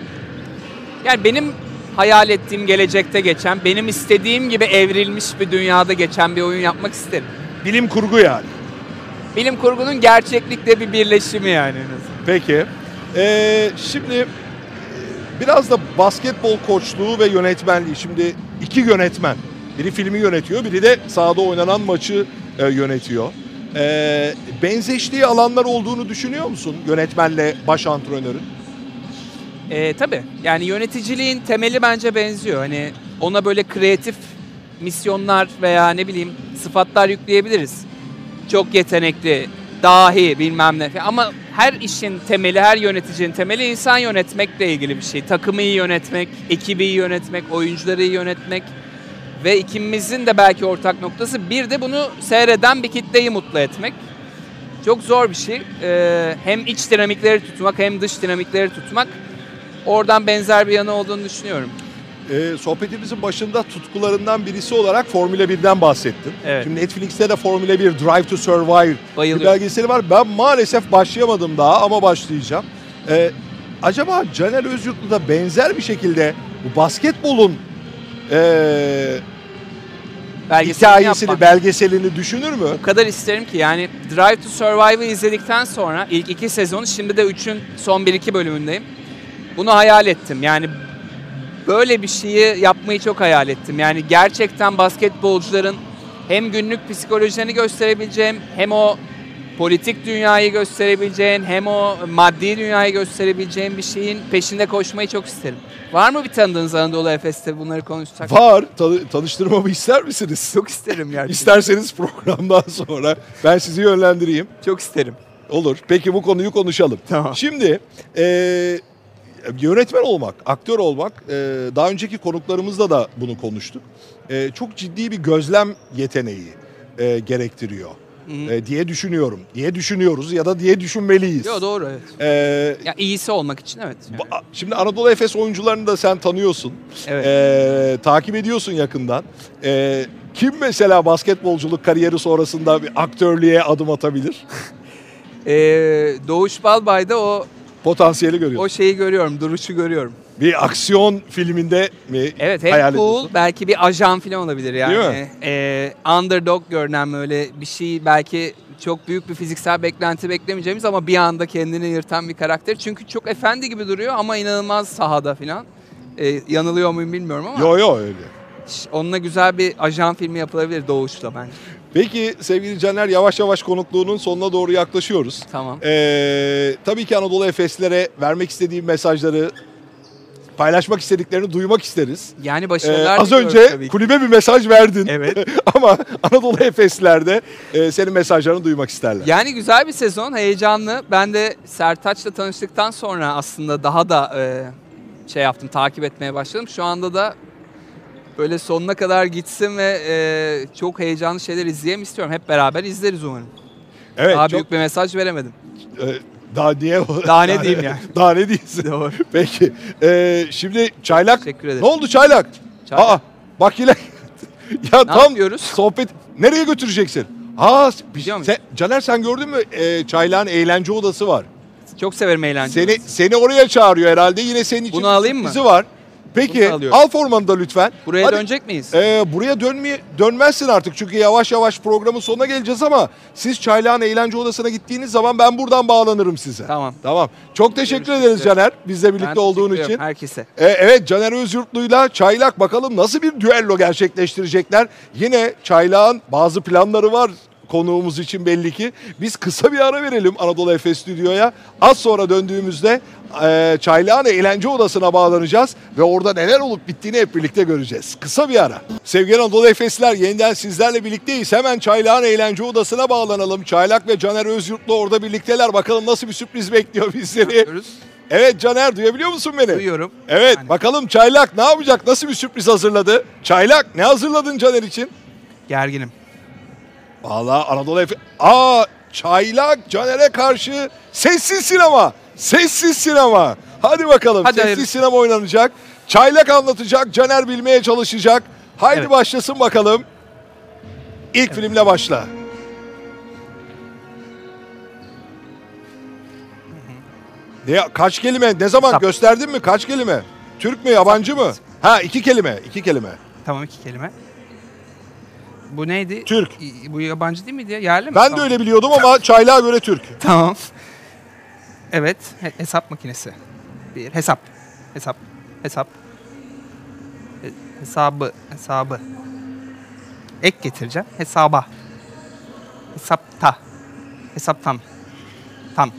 Yani benim hayal ettiğim gelecekte geçen, benim istediğim gibi evrilmiş bir dünyada geçen bir oyun yapmak isterim. Bilim kurgu yani. Bilim kurgunun gerçeklikle bir birleşimi yani. Peki. Ee, şimdi e, biraz da basketbol koçluğu ve yönetmenliği. Şimdi iki yönetmen. Biri filmi yönetiyor, biri de sahada oynanan maçı e, yönetiyor. Ee, benzeştiği alanlar olduğunu düşünüyor musun yönetmenle baş antrenörün? E, tabii yani yöneticiliğin temeli bence benziyor. Hani ona böyle kreatif misyonlar veya ne bileyim sıfatlar yükleyebiliriz. Çok yetenekli, dahi bilmem ne. Ama her işin temeli, her yöneticinin temeli insan yönetmekle ilgili bir şey. Takımı iyi yönetmek, ekibi iyi yönetmek, oyuncuları iyi yönetmek. Ve ikimizin de belki ortak noktası bir de bunu seyreden bir kitleyi mutlu etmek. Çok zor bir şey. Ee, hem iç dinamikleri tutmak hem dış dinamikleri tutmak. Oradan benzer bir yanı olduğunu düşünüyorum. Ee, sohbetimizin başında tutkularından birisi olarak Formula 1'den bahsettin. Evet. Şimdi Netflix'te de Formula 1 Drive to Survive bir belgeseli var. Ben maalesef başlayamadım daha ama başlayacağım. Ee, acaba Caner Özyurtlu da benzer bir şekilde bu basketbolun ee, Belgeselini hikayesini, yapmak. belgeselini düşünür mü? O kadar isterim ki yani Drive to Survive'ı izledikten sonra ilk iki sezonu şimdi de üçün son 1-2 bölümündeyim. Bunu hayal ettim. Yani böyle bir şeyi yapmayı çok hayal ettim. Yani gerçekten basketbolcuların hem günlük psikolojilerini gösterebileceğim hem o politik dünyayı gösterebileceğin hem o maddi dünyayı gösterebileceğin bir şeyin peşinde koşmayı çok isterim. Var mı bir tanıdığınız Anadolu Efes'te bunları konuşsak? Var. Tanı- tanıştırmamı ister misiniz? *laughs* Çok isterim gerçekten. İsterseniz programdan sonra ben sizi yönlendireyim. Çok isterim. Olur. Peki bu konuyu konuşalım. Tamam. Şimdi eee, yönetmen olmak, aktör olmak eee, daha önceki konuklarımızla da bunu konuştuk. Eee, çok ciddi bir gözlem yeteneği eee, gerektiriyor eee, diye düşünüyorum. Diye düşünüyoruz ya da diye düşünmeliyiz. Yo, doğru evet. Eee, Ya iyisi olmak için evet. Yani. şimdi Anadolu Efes oyuncularını da sen tanıyorsun. Evet. Eee, takip ediyorsun yakından. Eee, kim mesela basketbolculuk kariyeri sonrasında bir aktörlüğe adım atabilir? Ee, *laughs* Doğuş Balbay'da o Potansiyeli görüyorsun. o şeyi görüyorum, duruşu görüyorum. Bir aksiyon filminde mi Evet hem hayal cool ediyorsun? belki bir ajan falan olabilir yani. Değil mi? Ee, underdog görünen böyle bir şey belki çok büyük bir fiziksel beklenti beklemeyeceğimiz ama bir anda kendini yırtan bir karakter. Çünkü çok efendi gibi duruyor ama inanılmaz sahada falan. Ee, yanılıyor muyum bilmiyorum ama Yo yo öyle. Onunla güzel bir ajan filmi yapılabilir Doğuş'la bence. Peki sevgili Caner yavaş yavaş konukluğunun sonuna doğru yaklaşıyoruz. Tamam. Ee, tabii ki Anadolu Efeslilere vermek istediğim mesajları paylaşmak istediklerini duymak isteriz. Yani Ee, başarılar az diliyorum önce kulübe bir mesaj verdin. Evet. *laughs* Ama Anadolu Efesliler de e, senin mesajlarını duymak isterler. Yani güzel bir sezon, heyecanlı. Ben de Sertaç'la tanıştıktan sonra aslında daha da e, şey yaptım, takip etmeye başladım. Şu anda da böyle sonuna kadar gitsin ve e, çok heyecanlı şeyler izleyeyim istiyorum. Hep beraber izleriz umarım. Evet, daha çok- büyük bir mesaj veremedim. Ee, daha niye? Daha ne *laughs* diyeyim yani? *laughs* Daha ne diyorsun? Doğru. *laughs* Peki. Ee, şimdi Çaylak. Teşekkür ederim. Ne oldu Çaylak? Çaylak. Aa bak yine. ya Ne tam yapıyoruz? sohbet. Nereye götüreceksin? Ha, Biliyor muyum? sen, Caner sen gördün mü? Ee, Çaylak'ın eğlence odası var. Çok severim eğlence. Seni seni oraya çağırıyor herhalde. Yine senin için Bunu alayım mı? var. Peki alıyorum. al formanı da lütfen. Buraya Hadi. dönecek miyiz? Ee, buraya dönmeye dönmezsin artık çünkü yavaş yavaş programın sonuna geleceğiz ama siz Çaylak'ın eğlence odasına gittiğiniz zaman ben buradan bağlanırım size. Tamam. Tamam. Çok teşekkür Görüşmek ederiz üzere. Caner bizle Ben birlikte teşekkür olduğun için. Herkese. Ee, evet Caner Özyurtlu'yla Çaylak bakalım nasıl bir düello gerçekleştirecekler. Yine Çaylak'ın bazı planları var konuğumuz için belli ki. Biz kısa bir ara verelim Anadolu Efes Stüdyo'ya. Az sonra döndüğümüzde e, Çaylak'ın eğlence odasına bağlanacağız ve orada neler olup bittiğini hep birlikte göreceğiz. Kısa bir ara. Sevgili Anadolu Efesler yeniden sizlerle birlikteyiz. Hemen Çaylak'ın eğlence odasına bağlanalım. Çaylak ve Caner Özyurtlu orada birlikteler. Bakalım nasıl bir sürpriz bekliyor bizleri. Evet Caner duyabiliyor musun beni? Duyuyorum. Evet Yani. bakalım Çaylak ne yapacak? Nasıl bir sürpriz hazırladı? Çaylak ne hazırladın Caner için? Gerginim. Vallahi Anadolu Efe... Aa Çaylak Caner'e karşı sessiz sinema. Sessiz sinema. Hadi bakalım Hadi sessiz hayırlısı. sinema oynanacak. Çaylak anlatacak, Caner bilmeye çalışacak. Haydi Evet. başlasın bakalım. İlk filmle başla. Ne, kaç kelime? Ne zaman Hesap. gösterdin mi? Kaç kelime? Türk mü, yabancı mı? Ha iki kelime, iki kelime. Tamam iki kelime. Bu neydi? Türk. Bu yabancı değil miydi ya? Yerli mi? Ben de Tamam. öyle biliyordum ama *laughs* Çaylak'a göre Türk. Tamam. Evet. he- hesap makinesi. Bir. Hesap. Hesap. Hesap. He- hesabı. Hesabı. Ek getireceğim. Hesaba. Hesapta. Hesaptan. Tam.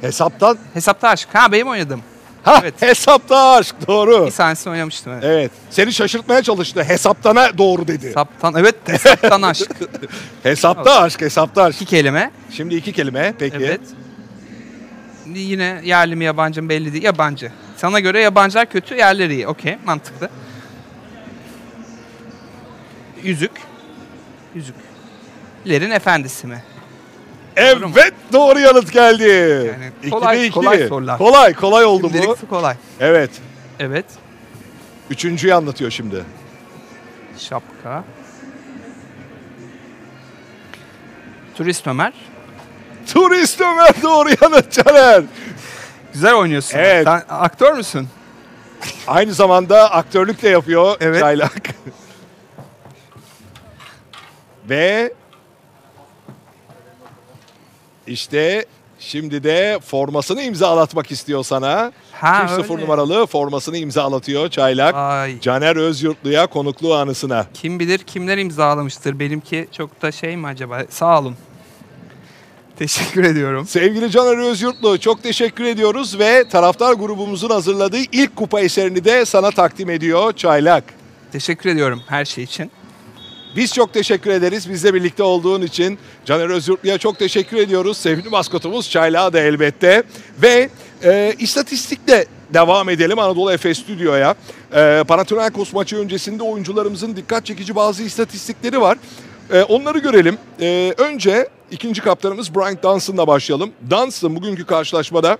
Hesaptan? Hesapta aşk. Ha benim oynadım. Ha evet. hesapta aşk doğru. Bir sahnesini oynamıştım. Evet. evet. Seni şaşırtmaya çalıştı. Hesaptana doğru dedi. Hesaptan evet hesaptan *laughs* aşk. hesapta aşk hesapta aşk. İki kelime. Şimdi iki kelime peki. Evet. Yine yerli mi yabancı mı belli değil. Yabancı. Sana göre yabancılar kötü yerleri iyi. Okey mantıklı. Yüzük. Yüzüklerin efendisi mi? Evet doğru, yanıt geldi. Yani kolay, iki. kolay sorular. Kolay kolay oldu bu. kolay. Evet. Evet. Üçüncüyü anlatıyor şimdi. Şapka. Turist Ömer. Turist Ömer doğru yanıt Caner. Güzel oynuyorsun. Evet. Sen aktör müsün? Aynı zamanda aktörlük de yapıyor evet. Çaylak. Ve işte şimdi de formasını imzalatmak istiyor sana. Ha, 0 numaralı formasını imzalatıyor Çaylak. Ay. Caner Özyurtlu'ya konukluğu anısına. Kim bilir kimler imzalamıştır. Benimki çok da şey mi acaba? Sağ olun. Teşekkür ediyorum. Sevgili Caner Özyurtlu çok teşekkür ediyoruz ve taraftar grubumuzun hazırladığı ilk kupa eserini de sana takdim ediyor Çaylak. Teşekkür ediyorum her şey için. Biz çok teşekkür ederiz. Bizle birlikte olduğun için Caner Özyurtlu'ya çok teşekkür ediyoruz. Sevgili maskotumuz Çaylağı da elbette. Ve e, istatistikle devam edelim Anadolu Efes Stüdyo'ya. E, Panathinaikos maçı öncesinde oyuncularımızın dikkat çekici bazı istatistikleri var. E, onları görelim. E, önce ikinci kaptanımız Brian Dunson'la başlayalım. Dunson bugünkü karşılaşmada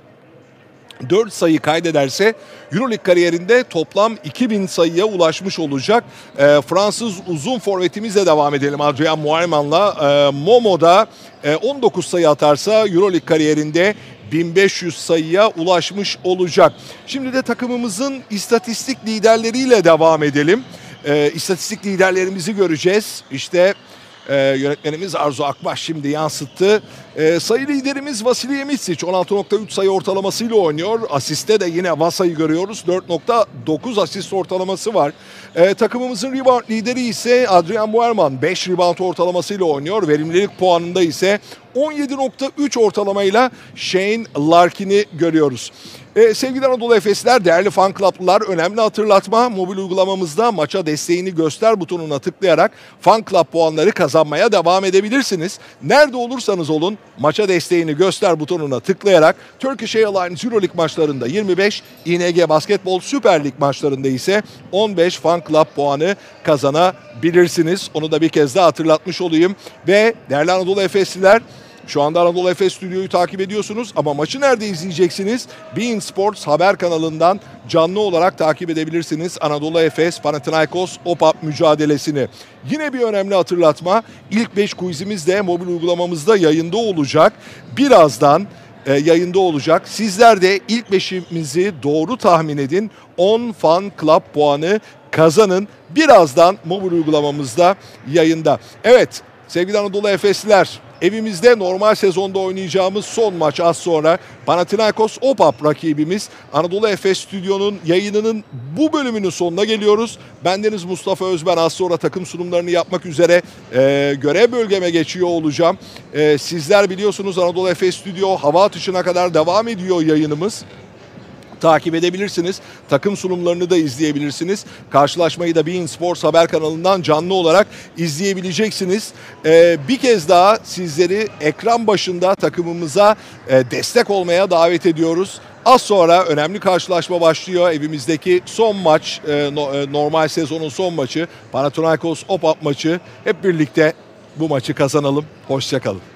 4 sayı kaydederse Euroleague kariyerinde toplam 2000 sayıya ulaşmış olacak. E, Fransız uzun forvetimizle devam edelim Adrian Moerman'la. E, Momo'da e, 19 sayı atarsa Euroleague kariyerinde 1500 sayıya ulaşmış olacak. Şimdi de takımımızın istatistik liderleriyle devam edelim. E, istatistik liderlerimizi göreceğiz. İşte e, yönetmenimiz Arzu Akbaş şimdi yansıttı. E, sayı liderimiz Vasilij Mitsic 16.3 sayı ortalamasıyla oynuyor. Asiste de yine Vasa'yı görüyoruz. 4.9 asist ortalaması var. E, takımımızın rebound lideri ise Adrian Buerman 5 rebound ortalamasıyla oynuyor. Verimlilik puanında ise 17.3 ortalamayla Shane Larkin'i görüyoruz. Ee, sevgili Anadolu Efesler, değerli fan club'lılar önemli hatırlatma. Mobil uygulamamızda maça desteğini göster butonuna tıklayarak fan club puanları kazanmaya devam edebilirsiniz. Nerede olursanız olun maça desteğini göster butonuna tıklayarak Turkish Airlines Euroleague maçlarında 25, ING Basketbol Süper Lig maçlarında ise 15 fan club puanı kazanabilirsiniz. Onu da bir kez daha hatırlatmış olayım. Ve değerli Anadolu Efesliler şu anda Anadolu Efes Stüdyo'yu takip ediyorsunuz ama maçı nerede izleyeceksiniz? Bein Sports haber kanalından canlı olarak takip edebilirsiniz. Anadolu Efes Panathinaikos OPAP mücadelesini. Yine bir önemli hatırlatma. İlk 5 quizimiz de mobil uygulamamızda yayında olacak. Birazdan e, yayında olacak. Sizler de ilk beşimizi doğru tahmin edin. 10 fan club puanı kazanın. Birazdan mobil uygulamamızda yayında. Evet sevgili Anadolu Efesliler Evimizde normal sezonda oynayacağımız son maç az sonra Panathinaikos OPAP rakibimiz Anadolu Efes Stüdyo'nun yayınının bu bölümünün sonuna geliyoruz. Bendeniz Mustafa Özben az sonra takım sunumlarını yapmak üzere e, görev bölgeme geçiyor olacağım. E, sizler biliyorsunuz Anadolu Efes Stüdyo hava atışına kadar devam ediyor yayınımız takip edebilirsiniz. Takım sunumlarını da izleyebilirsiniz. Karşılaşmayı da Bein Sports haber kanalından canlı olarak izleyebileceksiniz. Ee, bir kez daha sizleri ekran başında takımımıza e, destek olmaya davet ediyoruz. Az sonra önemli karşılaşma başlıyor. Evimizdeki son maç, e, e normal sezonun son maçı, Panathinaikos OPAP maçı. Hep birlikte bu maçı kazanalım. Hoşçakalın.